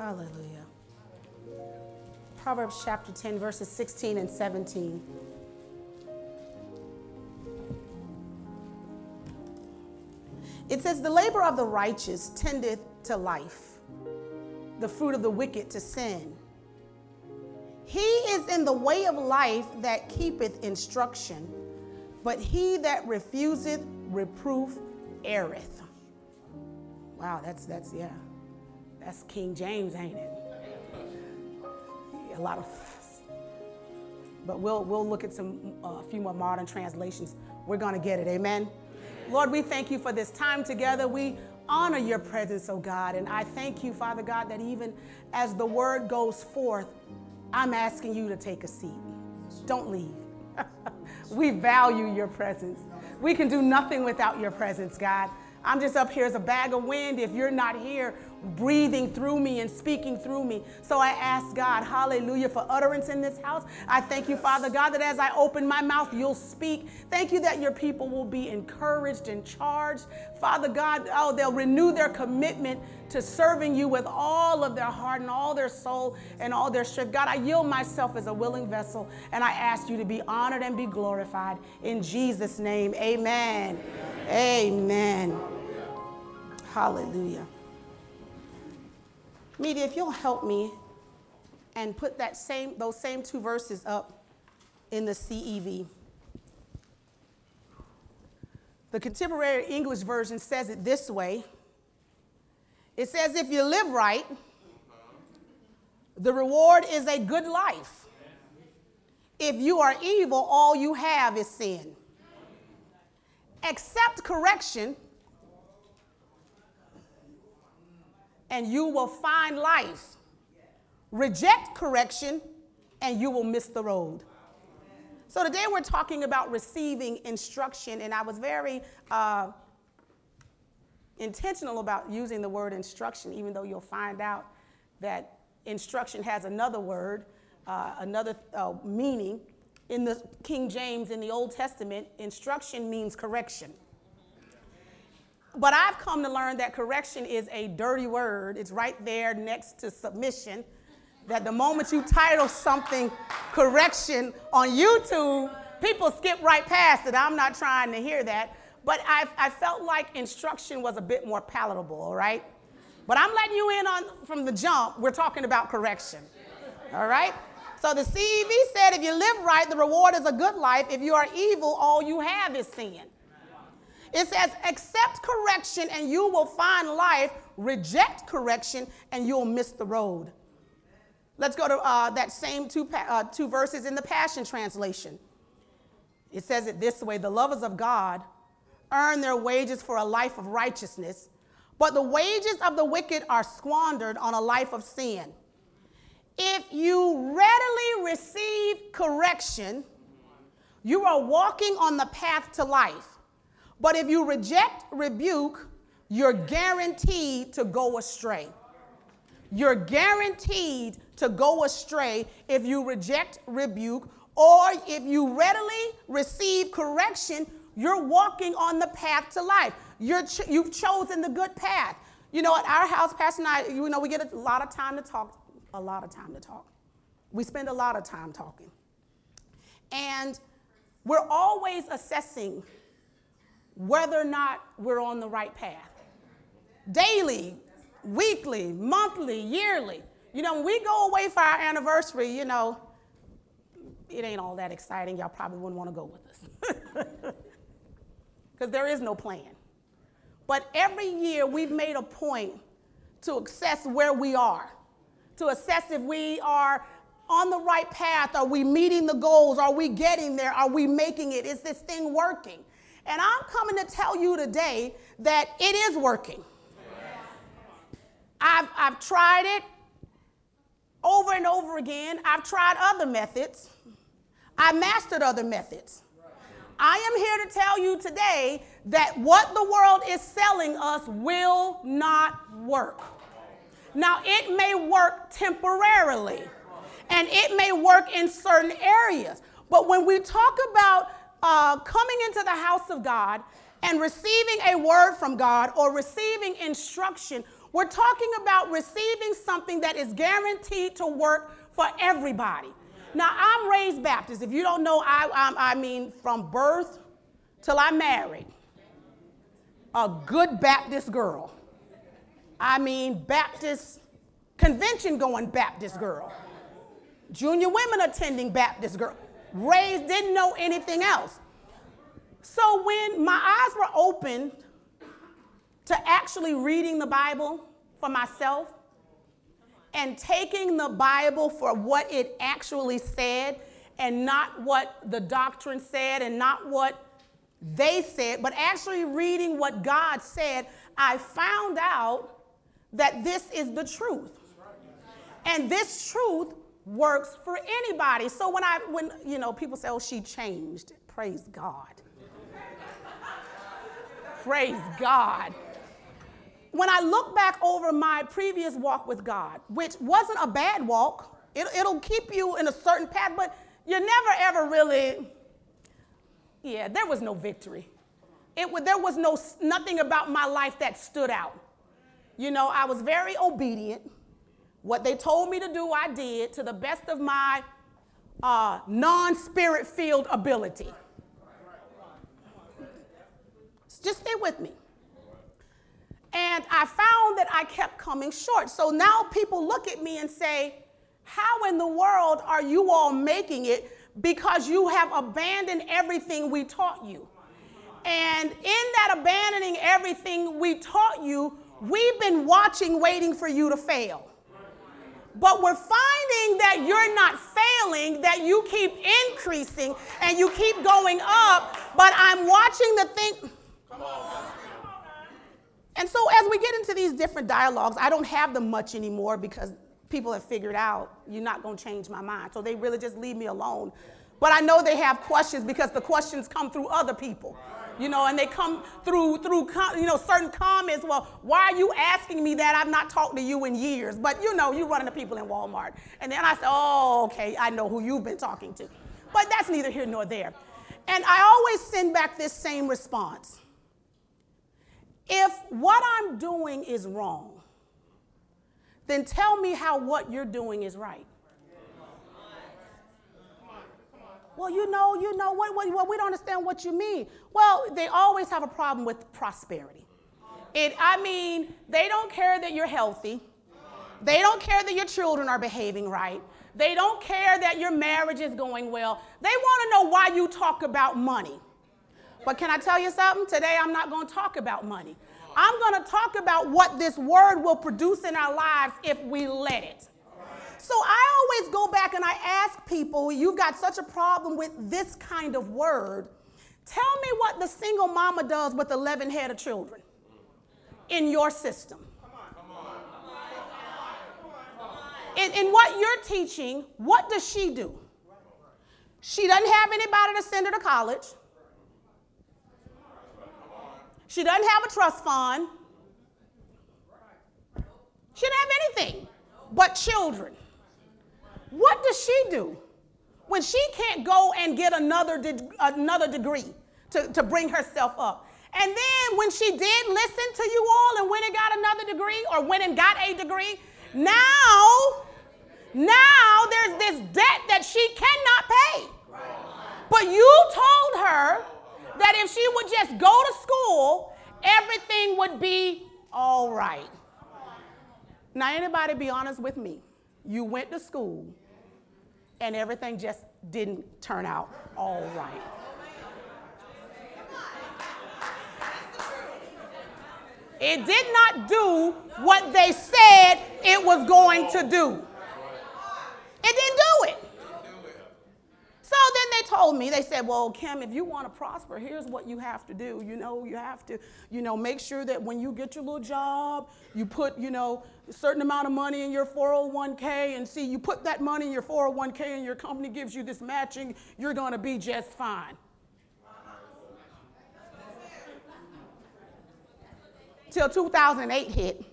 Hallelujah. Proverbs chapter 10, verses 16 and 17. It says, The labor of the righteous tendeth to life, the fruit of the wicked to sin. He is in the way of life that keepeth instruction, but he that refuseth reproof erreth. Wow, that's, that's, yeah. That's King James, ain't it? A lot of, but we'll, we'll look at some, a uh, few more modern translations. We're going to get it, amen? Lord, we thank you for this time together. We honor your presence, oh God. And I thank you, Father God, that even as the word goes forth, I'm asking you to take a seat. Don't leave. we value your presence. We can do nothing without your presence, God. I'm just up here as a bag of wind. If you're not here, breathing through me and speaking through me. So I ask God, hallelujah, for utterance in this house. I thank you, Father God, that as I open my mouth, you'll speak. Thank you that your people will be encouraged and charged. Father God, oh, they'll renew their commitment to serving you with all of their heart and all their soul and all their strength. God, I yield myself as a willing vessel and I ask you to be honored and be glorified. In Jesus' name, amen. Amen. amen. Hallelujah. Media, if you'll help me and put that same, those same two verses up in the CEV. The contemporary English version says it this way it says, if you live right, the reward is a good life. If you are evil, all you have is sin. Accept correction and you will find life. Reject correction, and you will miss the road. So today we're talking about receiving instruction, and I was very uh, intentional about using the word instruction, even though you'll find out that instruction has another word, uh, another uh, meaning. In the King James in the Old Testament, instruction means correction. But I've come to learn that correction is a dirty word. It's right there next to submission. That the moment you title something correction on YouTube, people skip right past it. I'm not trying to hear that. But I, I felt like instruction was a bit more palatable, all right? But I'm letting you in on from the jump. We're talking about correction, all right? So the CEV said if you live right, the reward is a good life. If you are evil, all you have is sin. It says, accept correction and you will find life. Reject correction and you'll miss the road. Let's go to uh, that same two, uh, two verses in the Passion Translation. It says it this way The lovers of God earn their wages for a life of righteousness, but the wages of the wicked are squandered on a life of sin. If you readily receive correction, you are walking on the path to life. But if you reject rebuke, you're guaranteed to go astray. You're guaranteed to go astray if you reject rebuke, or if you readily receive correction, you're walking on the path to life. You're ch- you've chosen the good path. You know, at our house, Pastor and I, you know, we get a lot of time to talk, a lot of time to talk. We spend a lot of time talking. And we're always assessing whether or not we're on the right path. Daily, weekly, monthly, yearly. You know, when we go away for our anniversary, you know, it ain't all that exciting. Y'all probably wouldn't want to go with us. Because there is no plan. But every year we've made a point to assess where we are, to assess if we are on the right path. Are we meeting the goals? Are we getting there? Are we making it? Is this thing working? And I'm coming to tell you today that it is working. I've, I've tried it over and over again. I've tried other methods. I mastered other methods. I am here to tell you today that what the world is selling us will not work. Now, it may work temporarily and it may work in certain areas, but when we talk about uh, coming into the house of God and receiving a word from God or receiving instruction, We're talking about receiving something that is guaranteed to work for everybody. Now, I'm raised Baptist. If you don't know, I, I, I mean, from birth till I married, a good Baptist girl. I mean, Baptist convention going Baptist girl. Junior women attending Baptist girl. Raised, didn't know anything else. So when my eyes were opened to actually reading the Bible for myself and taking the Bible for what it actually said and not what the doctrine said and not what they said, but actually reading what God said, I found out that this is the truth. And this truth works for anybody. So when I when you know people say, "Oh, she changed." Praise God. Praise God. When I look back over my previous walk with God, which wasn't a bad walk, it, it'll keep you in a certain path, but you never ever really, yeah, there was no victory. It, there was no, nothing about my life that stood out. You know, I was very obedient. What they told me to do, I did to the best of my uh, non spirit filled ability. Just stay with me. And I found that I kept coming short. So now people look at me and say, How in the world are you all making it? Because you have abandoned everything we taught you. And in that abandoning everything we taught you, we've been watching, waiting for you to fail. But we're finding that you're not failing, that you keep increasing and you keep going up. But I'm watching the thing. And so as we get into these different dialogues, I don't have them much anymore because people have figured out you're not going to change my mind. So they really just leave me alone. But I know they have questions because the questions come through other people you know, and they come through through you know certain comments. Well, why are you asking me that? I've not talked to you in years, but you know, you run into people in Walmart, and then I say, oh, okay, I know who you've been talking to, but that's neither here nor there. And I always send back this same response. If what I'm doing is wrong, then tell me how what you're doing is right. Well, you know, you know, what, what, well, we don't understand what you mean. Well, they always have a problem with prosperity. It, I mean, they don't care that you're healthy. They don't care that your children are behaving right. They don't care that your marriage is going well. They want to know why you talk about money. But can I tell you something? Today I'm not going to talk about money. I'm going to talk about what this word will produce in our lives if we let it. So I always go back and I ask people, you've got such a problem with this kind of word. Tell me what the single mama does with 11 head of children in your system. In, in what you're teaching, what does she do? She doesn't have anybody to send her to college. She doesn't have a trust fund. She doesn't have anything but children. What does she do when she can't go and get another, de- another degree to, to bring herself up? And then when she did listen to you all and went and got another degree or went and got a degree, now, now there's this debt that she cannot pay. But you told her that if she would just go to school, everything would be all right. Now, anybody be honest with me? You went to school and everything just didn't turn out all right. It did not do what they said it was going to do. It didn't do it. So then they told me, they said, well, Kim, if you want to prosper, here's what you have to do. You know, you have to, you know, make sure that when you get your little job, you put, you know, a certain amount of money in your 401k and see, you put that money in your 401k and your company gives you this matching, you're going to be just fine. Till 2008 hit.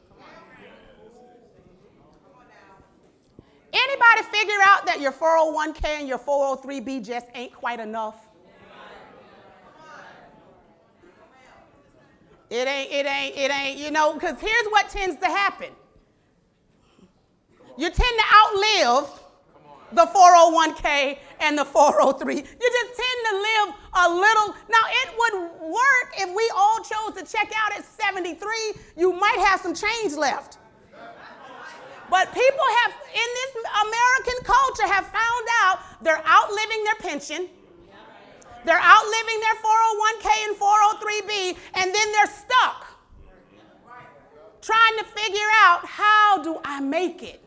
Anybody figure out that your 401k and your 403b just ain't quite enough? It ain't, it ain't, it ain't, you know, because here's what tends to happen. You tend to outlive the 401k and the 403. You just tend to live a little. Now, it would work if we all chose to check out at 73. You might have some change left. But people have, in this American culture, have found out they're outliving their pension. They're outliving their 401k and 403b, and then they're stuck trying to figure out how do I make it?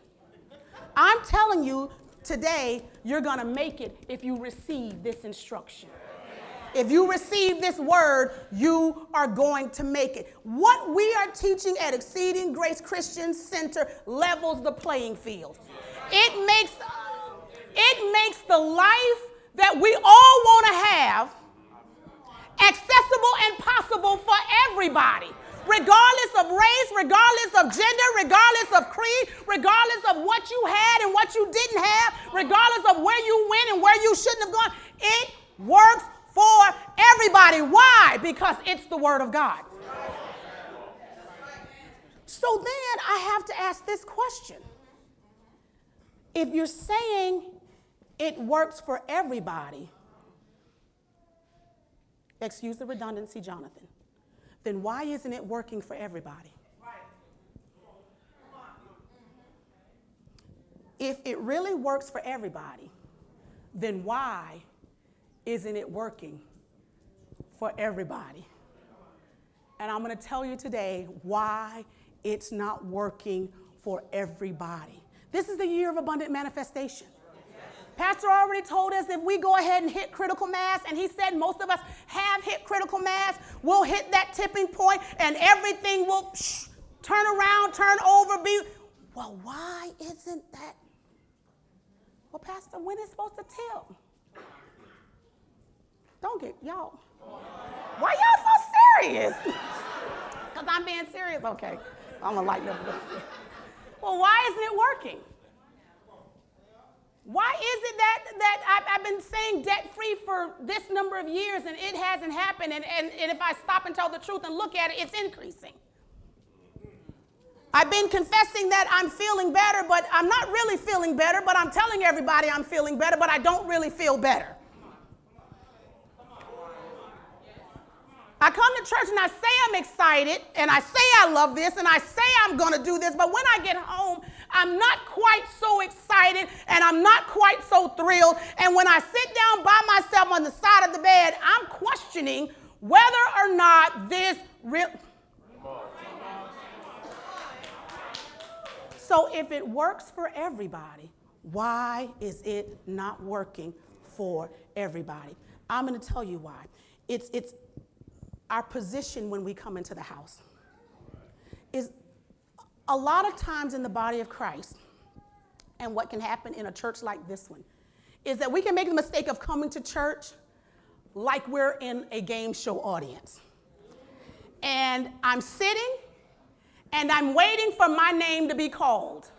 I'm telling you today, you're going to make it if you receive this instruction. If you receive this word, you are going to make it. What we are teaching at Exceeding Grace Christian Center levels the playing field. It makes it makes the life that we all want to have accessible and possible for everybody regardless of race, regardless of gender, regardless of creed, regardless of what you had and what you didn't have, regardless of where you went and where you shouldn't have gone. It works for everybody. Why? Because it's the Word of God. So then I have to ask this question. If you're saying it works for everybody, excuse the redundancy, Jonathan, then why isn't it working for everybody? If it really works for everybody, then why isn't it working for everybody? And I'm going to tell you today why it's not working for everybody. This is the year of abundant manifestation. Pastor already told us if we go ahead and hit critical mass, and he said most of us have hit critical mass, we'll hit that tipping point and everything will turn around, turn over, be. Well, why isn't that? Well, Pastor, when is supposed to tell? Don't get, y'all. Why y'all so serious? Because I'm being serious? Okay. I'm to lighten up. Well, why isn't it working? Why is it that, that I've, I've been saying debt free for this number of years and it hasn't happened? And, and, and if I stop and tell the truth and look at it, it's increasing. I've been confessing that I'm feeling better, but I'm not really feeling better, but I'm telling everybody I'm feeling better, but I don't really feel better. I come to church and I say I'm excited and I say I love this and I say I'm going to do this, but when I get home, I'm not quite so excited and I'm not quite so thrilled. And when I sit down by myself on the side of the bed, I'm questioning whether or not this real. So if it works for everybody, why is it not working for everybody? I'm going to tell you why. It's, it's our position when we come into the house. Is a lot of times in the body of Christ, and what can happen in a church like this one, is that we can make the mistake of coming to church like we're in a game show audience. And I'm sitting and I'm waiting for my name to be called.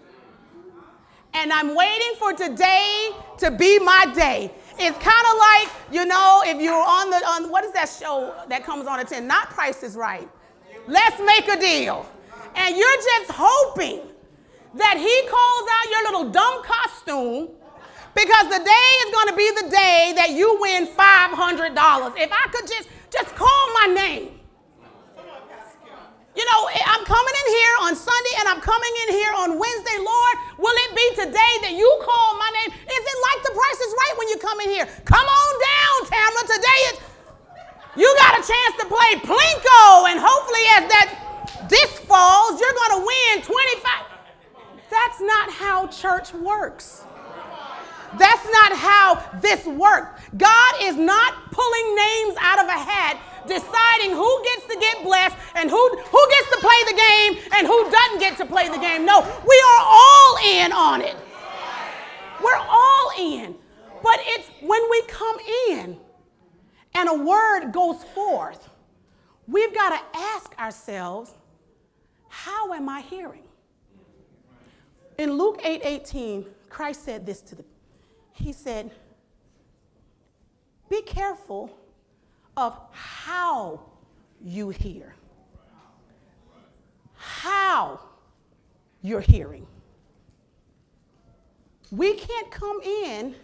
And I'm waiting for today to be my day. It's kind of like, you know, if you're on the, on, what is that show that comes on at 10? Not Price is Right. Let's make a deal. And you're just hoping that he calls out your little dumb costume because the day is going to be the day that you win $500. If I could just, just call my name. You know, eh, I'm coming in here on Sunday and I'm coming in here on Wednesday. Lord, will it be today that you call my name? Is it like the price is right when you come in here? Come on down, Tamara. Today is you got a chance to play Plinko, and hopefully, as that this falls, you're gonna win 25. That's not how church works. That's not how this works. God is not pulling names out of a hat deciding who gets to get blessed and who, who gets to play the game and who doesn't get to play the game. No, we are all in on it. We're all in. But it's when we come in and a word goes forth, we've got to ask ourselves, how am I hearing? In Luke 8 18, Christ said this to them. He said, Be careful of how you hear, how you're hearing. We can't come in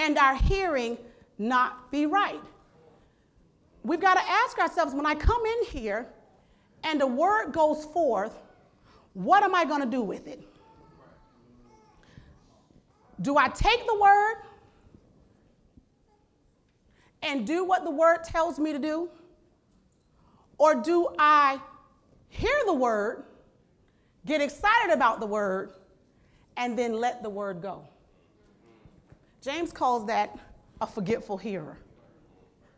and our hearing not be right. We've got to ask ourselves when I come in here and the word goes forth, what am I going to do with it? Do I take the word and do what the word tells me to do? Or do I hear the word, get excited about the word, and then let the word go? James calls that a forgetful hearer.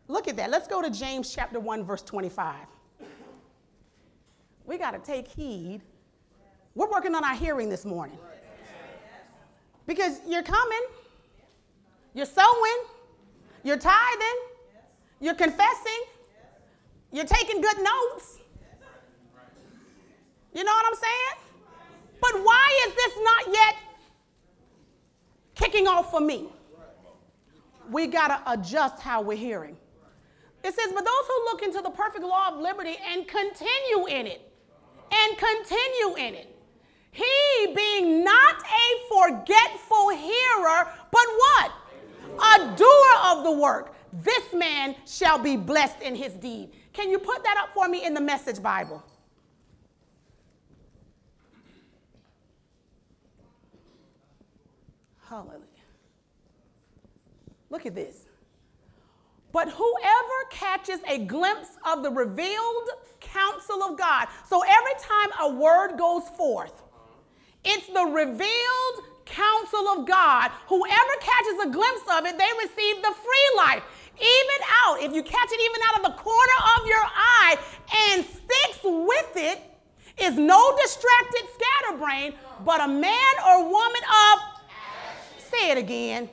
Look at that. Let's go to James chapter 1, verse 25. We got to take heed. We're working on our hearing this morning. Because you're coming, you're sowing, you're tithing, you're confessing, you're taking good notes. You know what I'm saying? But why is this not yet kicking off for me? We got to adjust how we're hearing. It says, But those who look into the perfect law of liberty and continue in it, and continue in it. He being not a forgetful hearer, but what? A doer of the work. This man shall be blessed in his deed. Can you put that up for me in the message Bible? Hallelujah. Look at this. But whoever catches a glimpse of the revealed counsel of God. So every time a word goes forth, it's the revealed counsel of God. Whoever catches a glimpse of it, they receive the free life. Even out, if you catch it even out of the corner of your eye and sticks with it, is no distracted scatterbrain, but a man or woman of, say it again,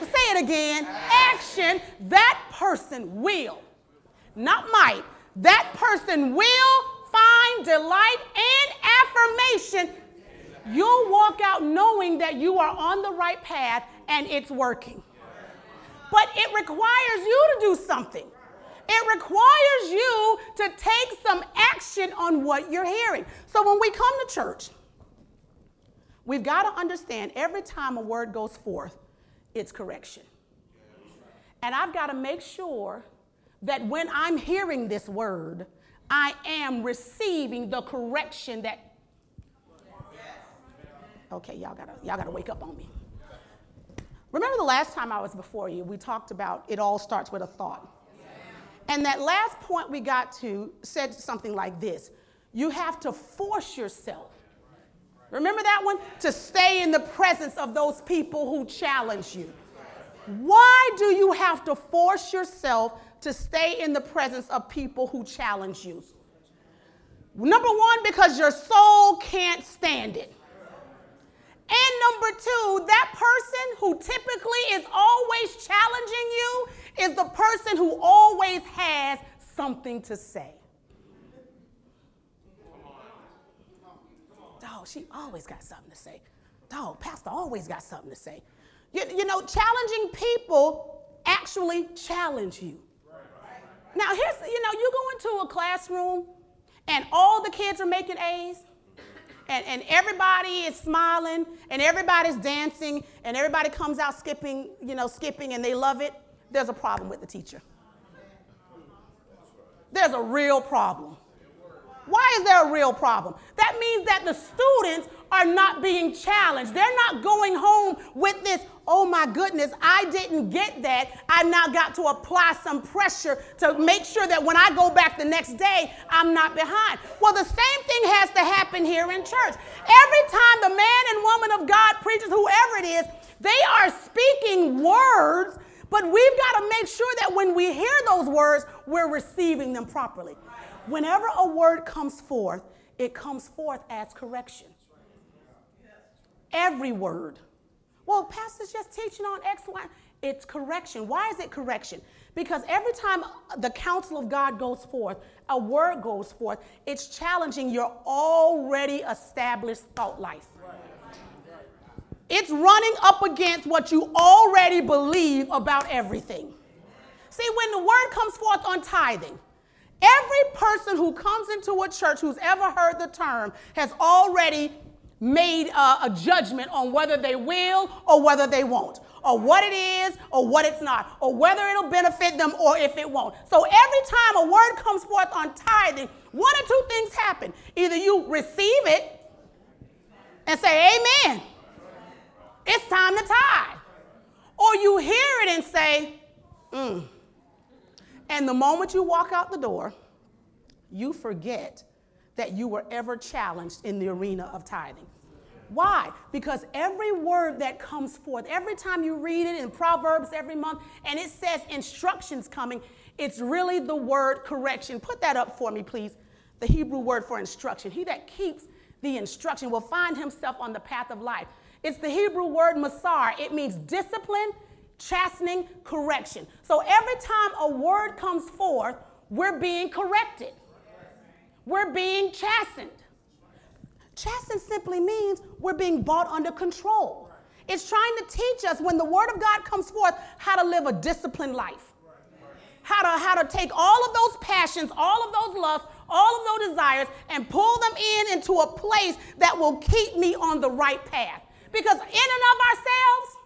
say it again, action, that person will, not might, that person will find delight and affirmation. You'll walk out knowing that you are on the right path and it's working. But it requires you to do something. It requires you to take some action on what you're hearing. So when we come to church, we've got to understand every time a word goes forth, it's correction. And I've got to make sure that when I'm hearing this word, I am receiving the correction that. Okay, y'all gotta, y'all gotta wake up on me. Remember the last time I was before you, we talked about it all starts with a thought. And that last point we got to said something like this You have to force yourself. Remember that one? To stay in the presence of those people who challenge you. Why do you have to force yourself to stay in the presence of people who challenge you? Number one, because your soul can't stand it. And number two, that person who typically is always challenging you is the person who always has something to say. Dog, she always got something to say. Dog, Pastor always got something to say. You, you know, challenging people actually challenge you. Now, here's, you know, you go into a classroom and all the kids are making A's, and, and everybody is smiling, and everybody's dancing, and everybody comes out skipping, you know, skipping, and they love it. There's a problem with the teacher. There's a real problem. Why is there a real problem? That means that the students are not being challenged. They're not going home with this, oh my goodness, I didn't get that. I now got to apply some pressure to make sure that when I go back the next day, I'm not behind. Well, the same thing has to happen here in church. Every time the man and woman of God preaches, whoever it is, they are speaking words, but we've got to make sure that when we hear those words, we're receiving them properly. Whenever a word comes forth, it comes forth as correction. Every word. Well, Pastor's just teaching on X, Y. It's correction. Why is it correction? Because every time the counsel of God goes forth, a word goes forth, it's challenging your already established thought life. It's running up against what you already believe about everything. See, when the word comes forth on tithing, Every person who comes into a church who's ever heard the term has already made a, a judgment on whether they will or whether they won't or what it is or what it's not, or whether it'll benefit them or if it won't. So every time a word comes forth on tithing, one or two things happen. Either you receive it and say, Amen, it's time to tithe, or you hear it and say, Mm. And the moment you walk out the door, you forget that you were ever challenged in the arena of tithing. Why? Because every word that comes forth, every time you read it in Proverbs every month, and it says instructions coming, it's really the word correction. Put that up for me, please. The Hebrew word for instruction. He that keeps the instruction will find himself on the path of life. It's the Hebrew word masar. It means discipline, chastening, correction. So every time a word comes forth, we're being corrected, we're being chastened. Chasten simply means we're being brought under control. It's trying to teach us when the word of God comes forth how to live a disciplined life. How to, how to take all of those passions, all of those lusts, all of those desires, and pull them in into a place that will keep me on the right path. Because in and of ourselves,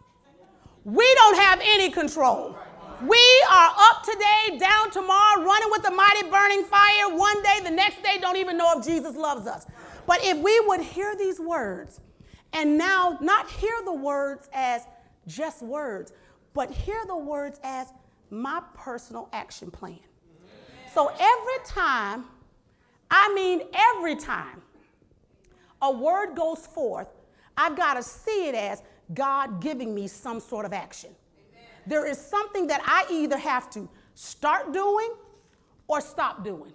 we don't have any control. We are up today, down tomorrow, running with the mighty burning fire. One day, the next day, don't even know if Jesus loves us. But if we would hear these words and now not hear the words as just words, but hear the words as my personal action plan. So every time, I mean every time, a word goes forth, I've got to see it as God giving me some sort of action. There is something that I either have to start doing or stop doing.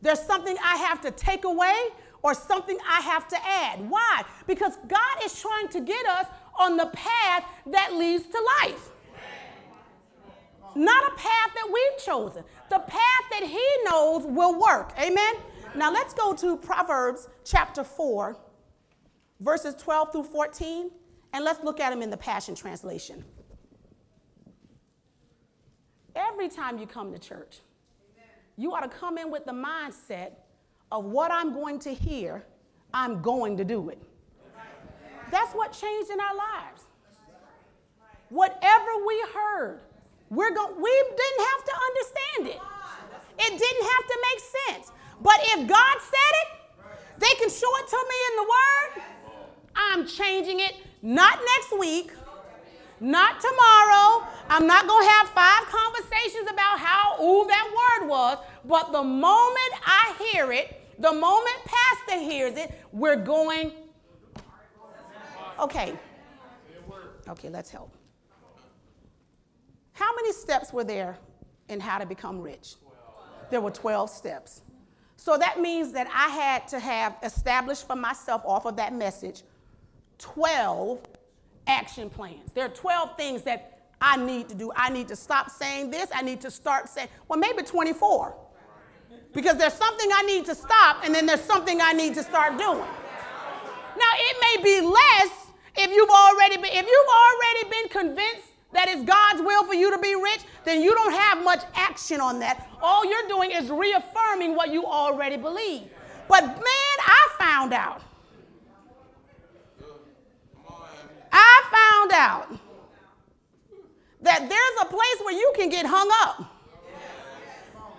There's something I have to take away or something I have to add. Why? Because God is trying to get us on the path that leads to life. Not a path that we've chosen, the path that He knows will work. Amen? Now let's go to Proverbs chapter 4, verses 12 through 14, and let's look at them in the Passion Translation. Every time you come to church, you ought to come in with the mindset of what I'm going to hear, I'm going to do it. That's what changed in our lives. Whatever we heard, we're going we didn't have to understand it. It didn't have to make sense. But if God said it, they can show it to me in the word. I'm changing it not next week, not tomorrow. I'm not going to have five conversations about how ooh that word was, but the moment I hear it, the moment pastor hears it, we're going. Okay. Okay, let's help. How many steps were there in how to become rich? There were 12 steps. So that means that I had to have established for myself off of that message 12 action plans. There are 12 things that I need to do. I need to stop saying this. I need to start saying, well, maybe 24. Because there's something I need to stop, and then there's something I need to start doing. Now, it may be less if you've already been, if you've already been convinced that it's God's will for you to be rich, then you don't have much action on that. All you're doing is reaffirming what you already believe. But man, I found out. I found out that there's a place where you can get hung up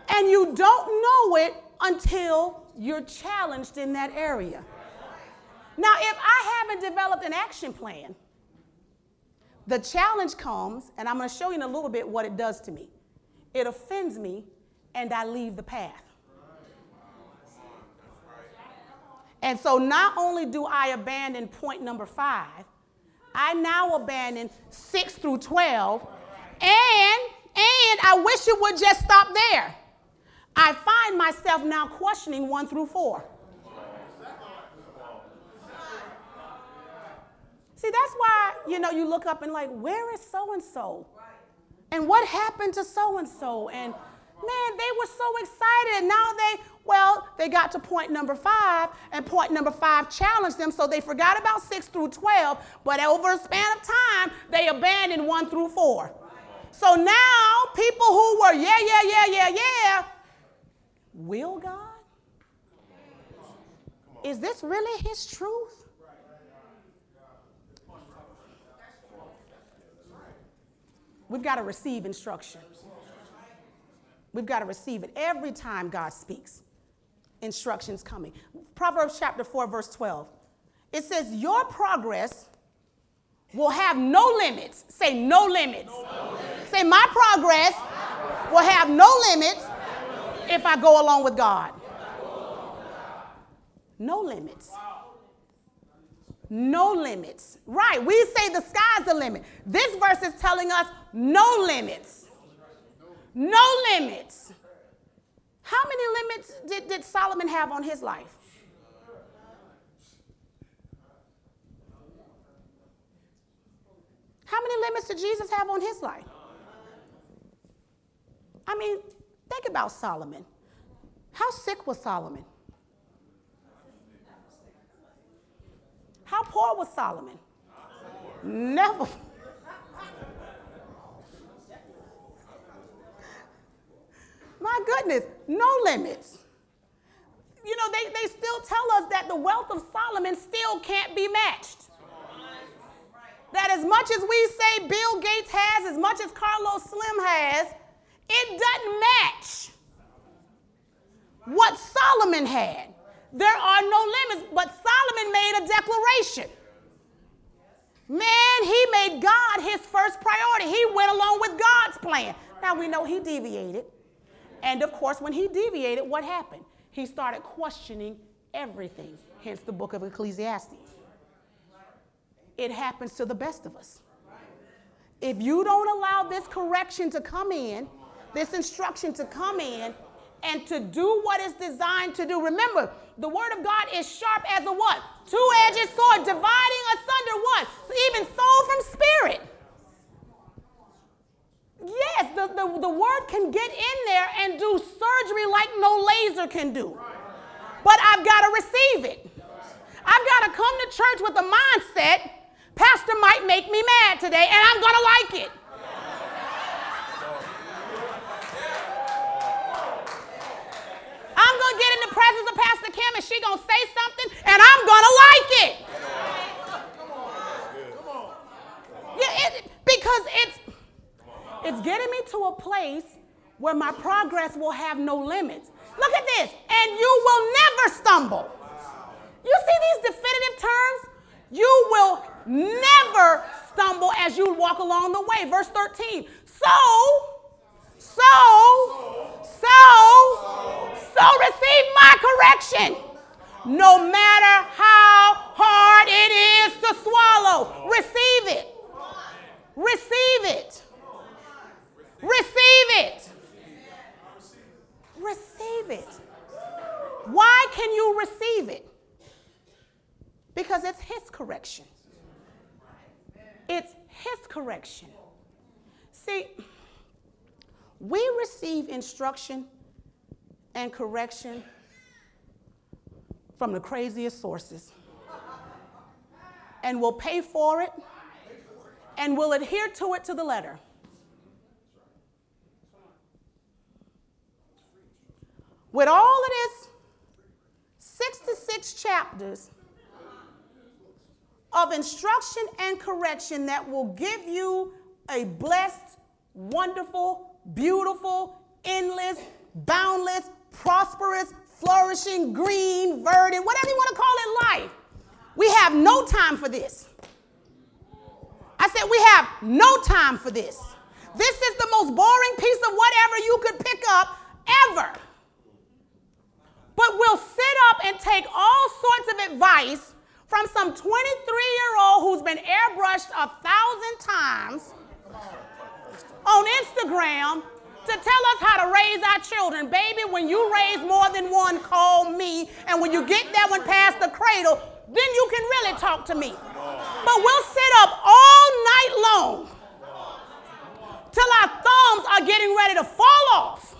and you don't know it until you're challenged in that area. Now, if I haven't developed an action plan, the challenge comes, and I'm going to show you in a little bit what it does to me. It offends me, and I leave the path. And so, not only do I abandon point number five, I now abandon six through 12, and, and I wish it would just stop there. I find myself now questioning one through four. See, that's why, you know, you look up and like, where is so and so? And what happened to so and so? And man, they were so excited. And now they, well, they got to point number five, and point number five challenged them, so they forgot about six through 12, but over a span of time, they abandoned one through four. So now, people who were, yeah, yeah, yeah, yeah, yeah, Will God? Is this really His truth? We've got to receive instruction. We've got to receive it every time God speaks. Instructions coming. Proverbs chapter 4, verse 12. It says, Your progress will have no limits. Say, no limits. No limits. Say, My progress, my progress will have no limits, have no limits if I go along with God. No limits. No limits. Right. We say the sky's the limit. This verse is telling us no limits. No limits. How many limits did, did Solomon have on his life? How many limits did Jesus have on his life? I mean, think about Solomon. How sick was Solomon? How poor was Solomon? Never. My goodness, no limits. You know, they, they still tell us that the wealth of Solomon still can't be matched. That as much as we say Bill Gates has, as much as Carlos Slim has, it doesn't match what Solomon had. There are no limits, but Solomon made a declaration. Man, he made God his first priority. He went along with God's plan. Now we know he deviated. And of course, when he deviated, what happened? He started questioning everything, hence the book of Ecclesiastes. It happens to the best of us. If you don't allow this correction to come in, this instruction to come in, and to do what it's designed to do. Remember, the word of God is sharp as a what? Two-edged sword, dividing asunder what? Even soul from spirit. Yes, the, the, the word can get in there and do surgery like no laser can do. But I've got to receive it. I've got to come to church with a mindset, Pastor might make me mad today, and I'm going to like it. I'm going to get in the presence of Pastor Kim and she going to say something and I'm going to like it. Yeah, it, because it's it's getting me to a place where my progress will have no limits. Look at this, and you will never stumble. You see these definitive terms? You will never stumble as you walk along the way. Verse 13. So, so, so, so receive my correction. No matter how hard it is to swallow, receive it. Receive it. Receive it. Receive it. Why can you receive it? Because it's His correction. It's His correction. See, we receive instruction and correction from the craziest sources. And we'll pay for it and we'll adhere to it to the letter. With all of this 66 chapters of instruction and correction that will give you a blessed, wonderful, beautiful, endless, boundless, prosperous, flourishing, green, verdant, whatever you want to call it, life. We have no time for this. I said, we have no time for this. This is the most boring piece of whatever you could pick up ever. But we'll sit up and take all sorts of advice from some 23 year old who's been airbrushed a thousand times on Instagram to tell us how to raise our children. Baby, when you raise more than one, call me. And when you get that one past the cradle, then you can really talk to me. But we'll sit up all night long till our thumbs are getting ready to fall off,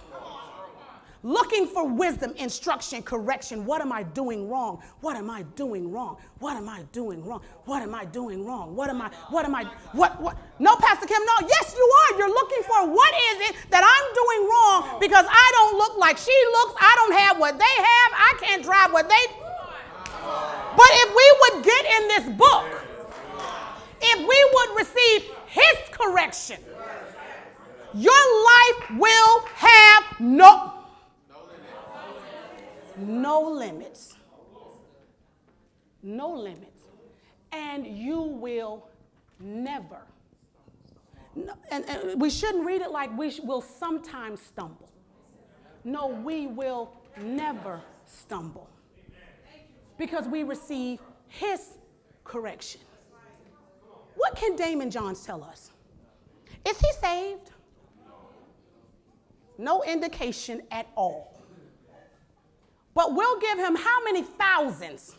looking for wisdom, instruction, correction. What am I doing wrong? What am I doing wrong? What am I doing wrong? What am I doing wrong? What am I, what am I, what, what? No, Pastor Kim, no. Yes, you are. You're looking for what is it that I'm doing wrong because I don't look like she looks. I don't have what they have. I can't drive what they. But if we would get in this book, if we would receive his correction, your life will have no no limits. No limits. And you will never. No, and, and, we shouldn't read it like we will sometimes stumble. No, we will never stumble. Because we receive his correction. What can Daymond Johns tell us? Is he saved? No indication at all. But we'll give him how many thousands?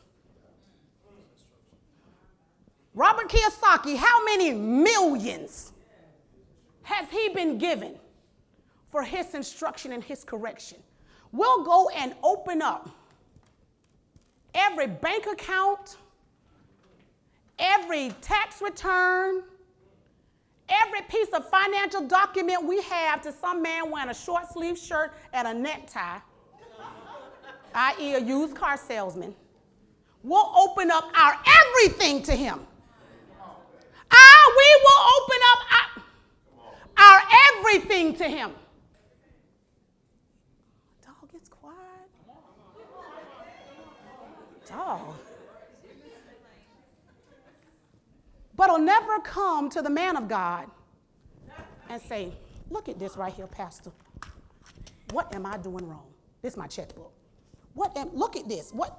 Robert Kiyosaki, how many millions has he been given for his instruction and his correction? We'll go and open up every bank account, every tax return, every piece of financial document we have to some man wearing a short sleeve shirt and a necktie, i.e., a used car salesman. We'll open up our everything to him. Ah, we will open up our, our everything to him. Dog gets quiet. Dog. but will never come to the man of God and say, Look at this right here, Pastor. What am I doing wrong? This is my checkbook. What am, look at this. What?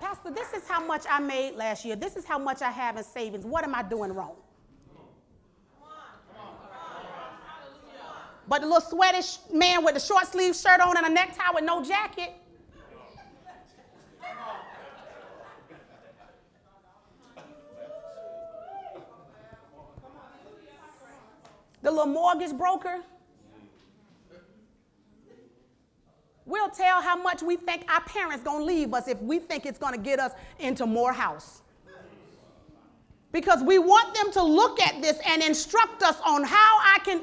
Pastor, this is how much I made last year. This is how much I have in savings. What am I doing wrong? But the little sweaty man with the short sleeve shirt on and a necktie with no jacket, the little mortgage broker. We'll tell how much we think our parents gonna leave us if we think it's gonna get us into more house. Because we want them to look at this and instruct us on how I can.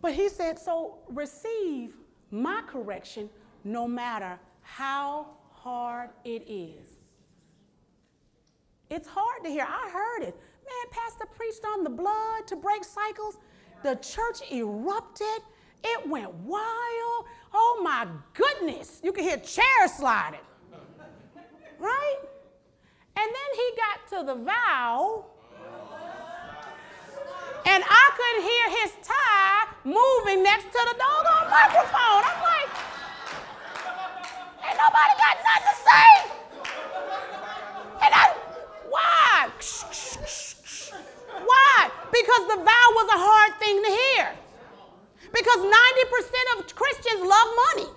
But he said, so receive my correction no matter how hard it is. It's hard to hear. I heard it. Man, Pastor preached on the blood to break cycles. The church erupted. It went wild. Oh my goodness. You could hear chairs sliding. Right? And then he got to the vow. And I could hear his tie moving next to the doggone microphone. I'm like, ain't nobody got nothing to say. And I, why? Why? Because the vow was a hard thing to hear. Because 90% of Christians love money.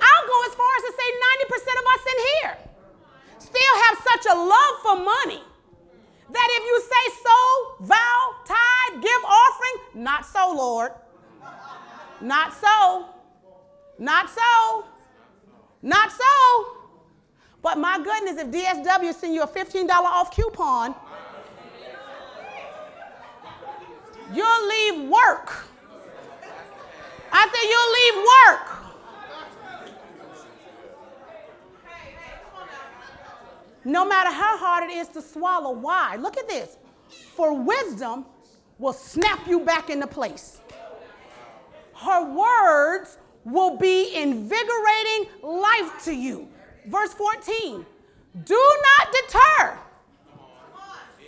I'll go as far as to say 90% of us in here still have such a love for money that if you say so, vow, tithe, give offering, not so, Lord. Not so. Not so. Not so. But my goodness, if DSW send you a $15 off coupon, You'll leave work. I said, you'll leave work. No matter how hard it is to swallow. Why? Look at this. For wisdom will snap you back into place. Her words will be invigorating life to you. Verse 14 Do not deter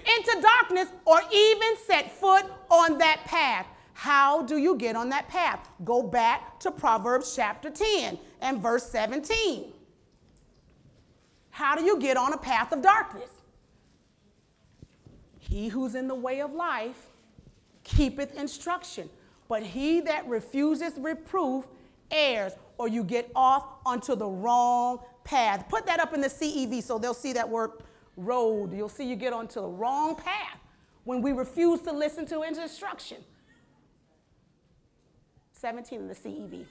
into darkness or even set foot on that path. How do you get on that path? Go back to Proverbs chapter 10 and verse 17. How do you get on a path of darkness? He who's in the way of life keepeth instruction, but he that refuses reproof errs, or you get off onto the wrong path. Put that up in the CEV so they'll see that word road. You'll see you get onto the wrong path when we refuse to listen to instruction. 17 in the CEV.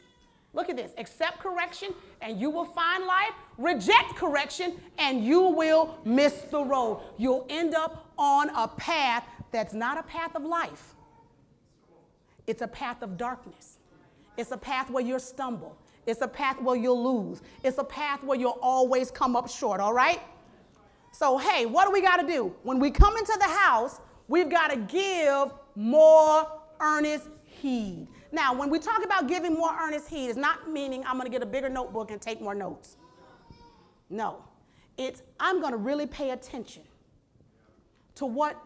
Look at this. Accept correction and you will find life. Reject correction and you will miss the road. You'll end up on a path that's not a path of life, it's a path of darkness. It's a path where you'll stumble. It's a path where you'll lose. It's a path where you'll always come up short, all right? So, hey, what do we got to do? When we come into the house, we've got to give more earnest heed. Now, when we talk about giving more earnest heed, it's not meaning I'm going to get a bigger notebook and take more notes. No, it's I'm going to really pay attention to what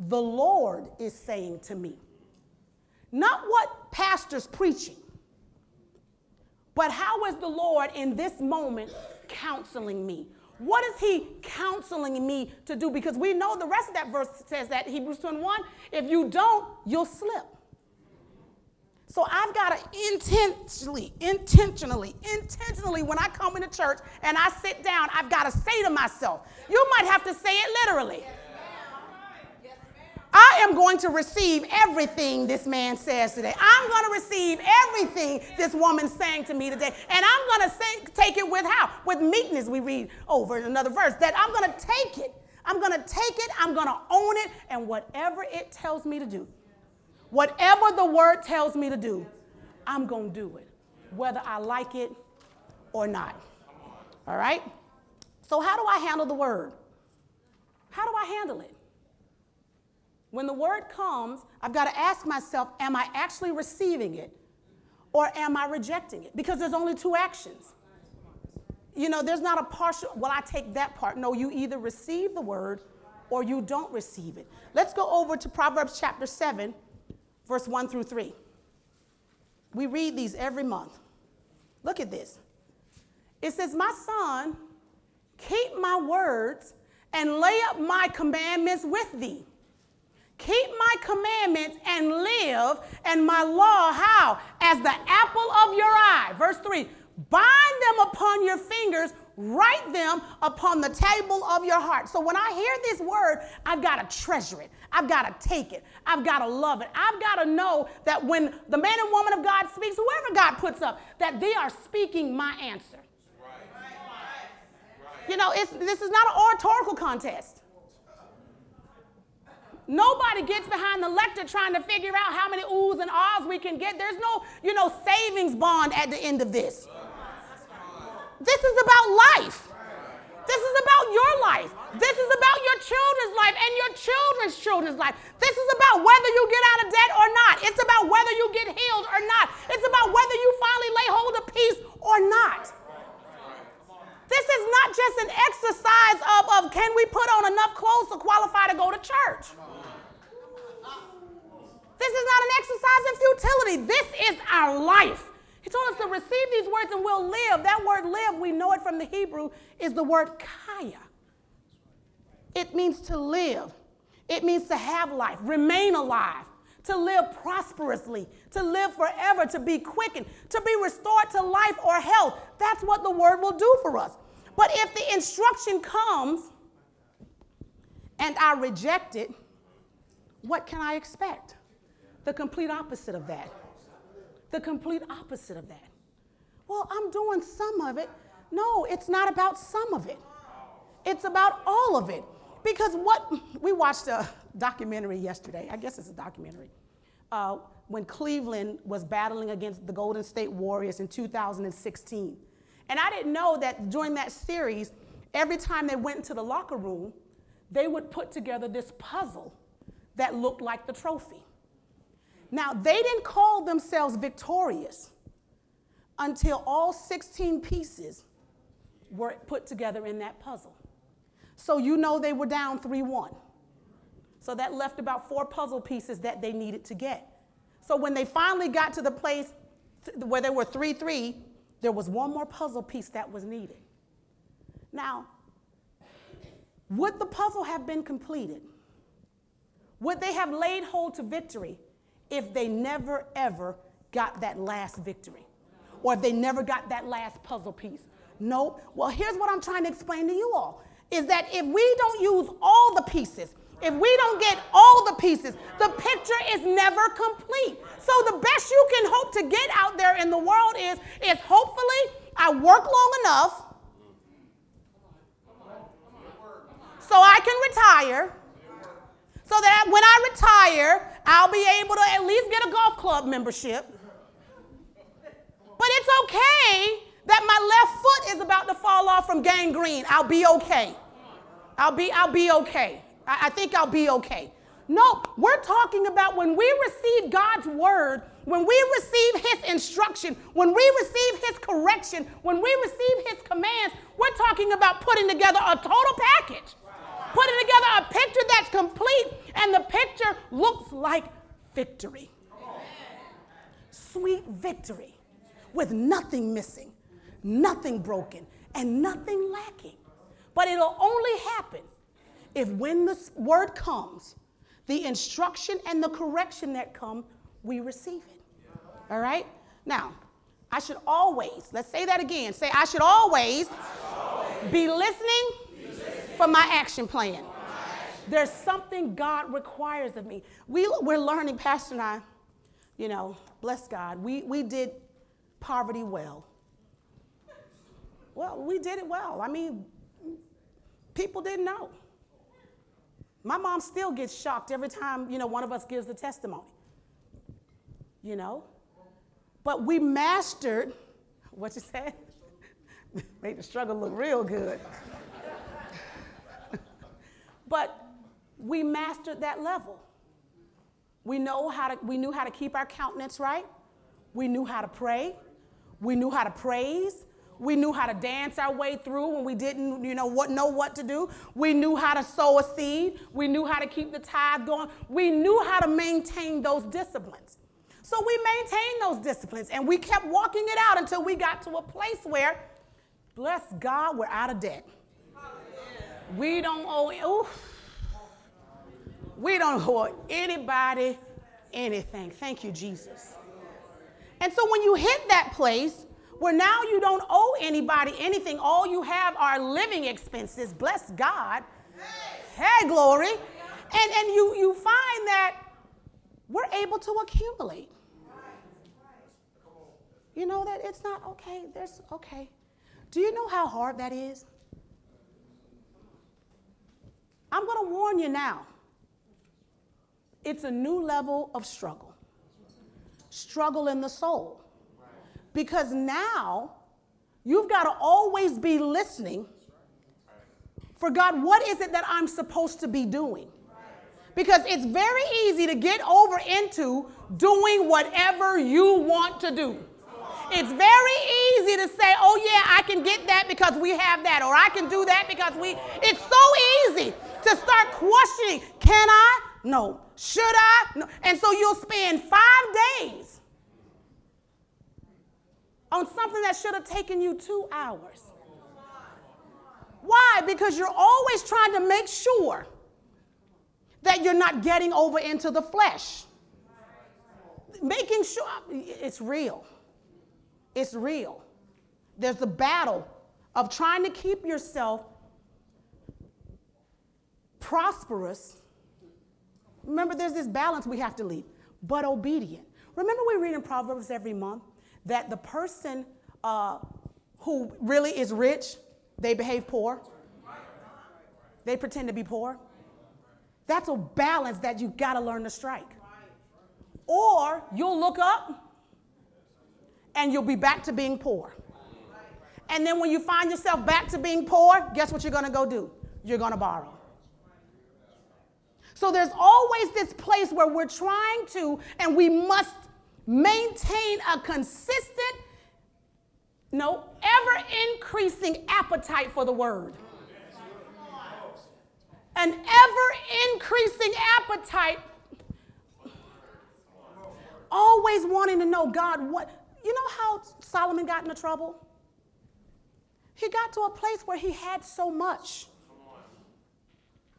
the Lord is saying to me. Not what pastor's preaching, but how is the Lord in this moment counseling me? What is he counseling me to do? Because we know the rest of that verse says that Hebrews 21 if you don't, you'll slip. So I've got to intentionally, intentionally, intentionally, when I come into church and I sit down, I've got to say to myself, you might have to say it literally. I am going to receive everything this man says today. I'm going to receive everything this woman's saying to me today. And I'm going to take it with how? With meekness, we read over in another verse, that I'm going to take it. I'm going to take it, I'm going to own it, and whatever it tells me to do, Whatever the word tells me to do, I'm going to do it, whether I like it or not. All right? So, how do I handle the word? How do I handle it? When the word comes, I've got to ask myself, am I actually receiving it or am I rejecting it? Because there's only two actions. You know, there's not a partial, well, I take that part. No, you either receive the word or you don't receive it. Let's go over to Proverbs chapter 7 verse 1 through 3. We read these every month. Look at this. It says, My son, keep my words and lay up my commandments with thee. Keep my commandments and live, and my law, how? As the apple of your eye. Verse 3 Bind them upon your fingers, write them upon the table of your heart. So when I hear this word, I've got to treasure it. I've got to take it. I've got to love it. I've got to know that when the man and woman of God speaks, whoever God puts up, that they are speaking my answer. You know, it's, this is not an oratorical contest. Nobody gets behind the lector trying to figure out how many oohs and ahs we can get. There's no, you know, savings bond at the end of this. This is about life. This is about your life. This is about your children's life and your children's children's life. This is about whether you get out of debt or not. It's about whether you get healed or not. It's about whether you finally lay hold of peace or not. This is not just an exercise of, of can we put on enough clothes to qualify to go to church. This is not an exercise in futility. This is our life. He told us to receive these words and we'll live. That word live, we know it from the Hebrew, is the word kaya. It means to live, it means to have life, remain alive, to live prosperously, to live forever, to be quickened, to be restored to life or health. That's what the word will do for us. But if the instruction comes and I reject it, what can I expect? The complete opposite of that the complete opposite of that. Well, I'm doing some of it. No, it's not about some of it, it's about all of it. Because what we watched a documentary yesterday, I guess it's a documentary, uh, when Cleveland was battling against the Golden State Warriors in 2016. And I didn't know that during that series, every time they went into the locker room, they would put together this puzzle that looked like the trophy. Now, they didn't call themselves victorious until all 16 pieces were put together in that puzzle. So you know they were down 3 1. So that left about four puzzle pieces that they needed to get. So when they finally got to the place where they were 3 3, there was one more puzzle piece that was needed. Now, would the puzzle have been completed? Would they have laid hold to victory if they never ever got that last victory or if they never got that last puzzle piece. Nope. Well, here's what I'm trying to explain to you all is that if we don't use all the pieces, if we don't get all the pieces, the picture is never complete. So the best you can hope to get out there in the world is, is hopefully I work long enough so I can retire. So that when I retire, I'll be able to at least get a golf club membership. But it's okay that my left foot is about to fall off from gangrene. I'll be okay. I'll be, I'll be okay. I, I think I'll be okay. No, we're talking about when we receive God's word, when we receive his instruction, when we receive his correction, when we receive his commands, we're talking about putting together a total package. Putting together a picture that's complete, and the picture looks like victory. Sweet victory with nothing missing, nothing broken, and nothing lacking. But it'll only happen if when the word comes, the instruction and the correction that come, we receive it. All right? Now, I should always, let's say that again. Say, I should always, I should always be, listening be listening for my action plan. There's something God requires of me. We, we're learning, Pastor and I, you know, bless God, we, we did poverty well. Well, we did it well. I mean, people didn't know. My mom still gets shocked every time, you know, one of us gives the testimony. You know? But we mastered, what you said? Made the struggle look real good. But we mastered that level. We know how to, we knew how to keep our countenance right. We knew how to pray. We knew how to praise. We knew how to dance our way through when we didn't, you know, what know what to do. We knew how to sow a seed. We knew how to keep the tithe going. We knew how to maintain those disciplines. So we maintained those disciplines and we kept walking it out until we got to a place where, bless God, we're out of debt. We don't owe, oof, we don't owe anybody anything. Thank you, Jesus. And so when you hit that place, where now you don't owe anybody anything. All you have are living expenses. Bless God. Hey, glory. And, and you, you find that we're able to accumulate. You know that it's not okay. There's okay. Do you know how hard that is? I'm going to warn you now. It's a new level of struggle. Struggle in the soul. Because now you've got to always be listening for God, what is it that I'm supposed to be doing? Because it's very easy to get over into doing whatever you want to do. It's very easy to say, oh, yeah, I can get that because we have that, or I can do that because we. It's so easy to start questioning can I? No. Should I? No. And so you'll spend five days on something that should have taken you two hours. Why? Because you're always trying to make sure that you're not getting over into the flesh. Making sure it's real. It's real. There's a battle of trying to keep yourself prosperous. Remember, there's this balance we have to leave, but obedient. Remember, we read in Proverbs every month that the person uh, who really is rich, they behave poor. They pretend to be poor. That's a balance that you got to learn to strike. Or you'll look up and you'll be back to being poor. And then when you find yourself back to being poor, guess what you're going to go do? You're going to borrow. So there's always this place where we're trying to, and we must maintain a consistent, no, ever increasing appetite for the word. An ever increasing appetite. Always wanting to know, God, what, you know how Solomon got into trouble? He got to a place where he had so much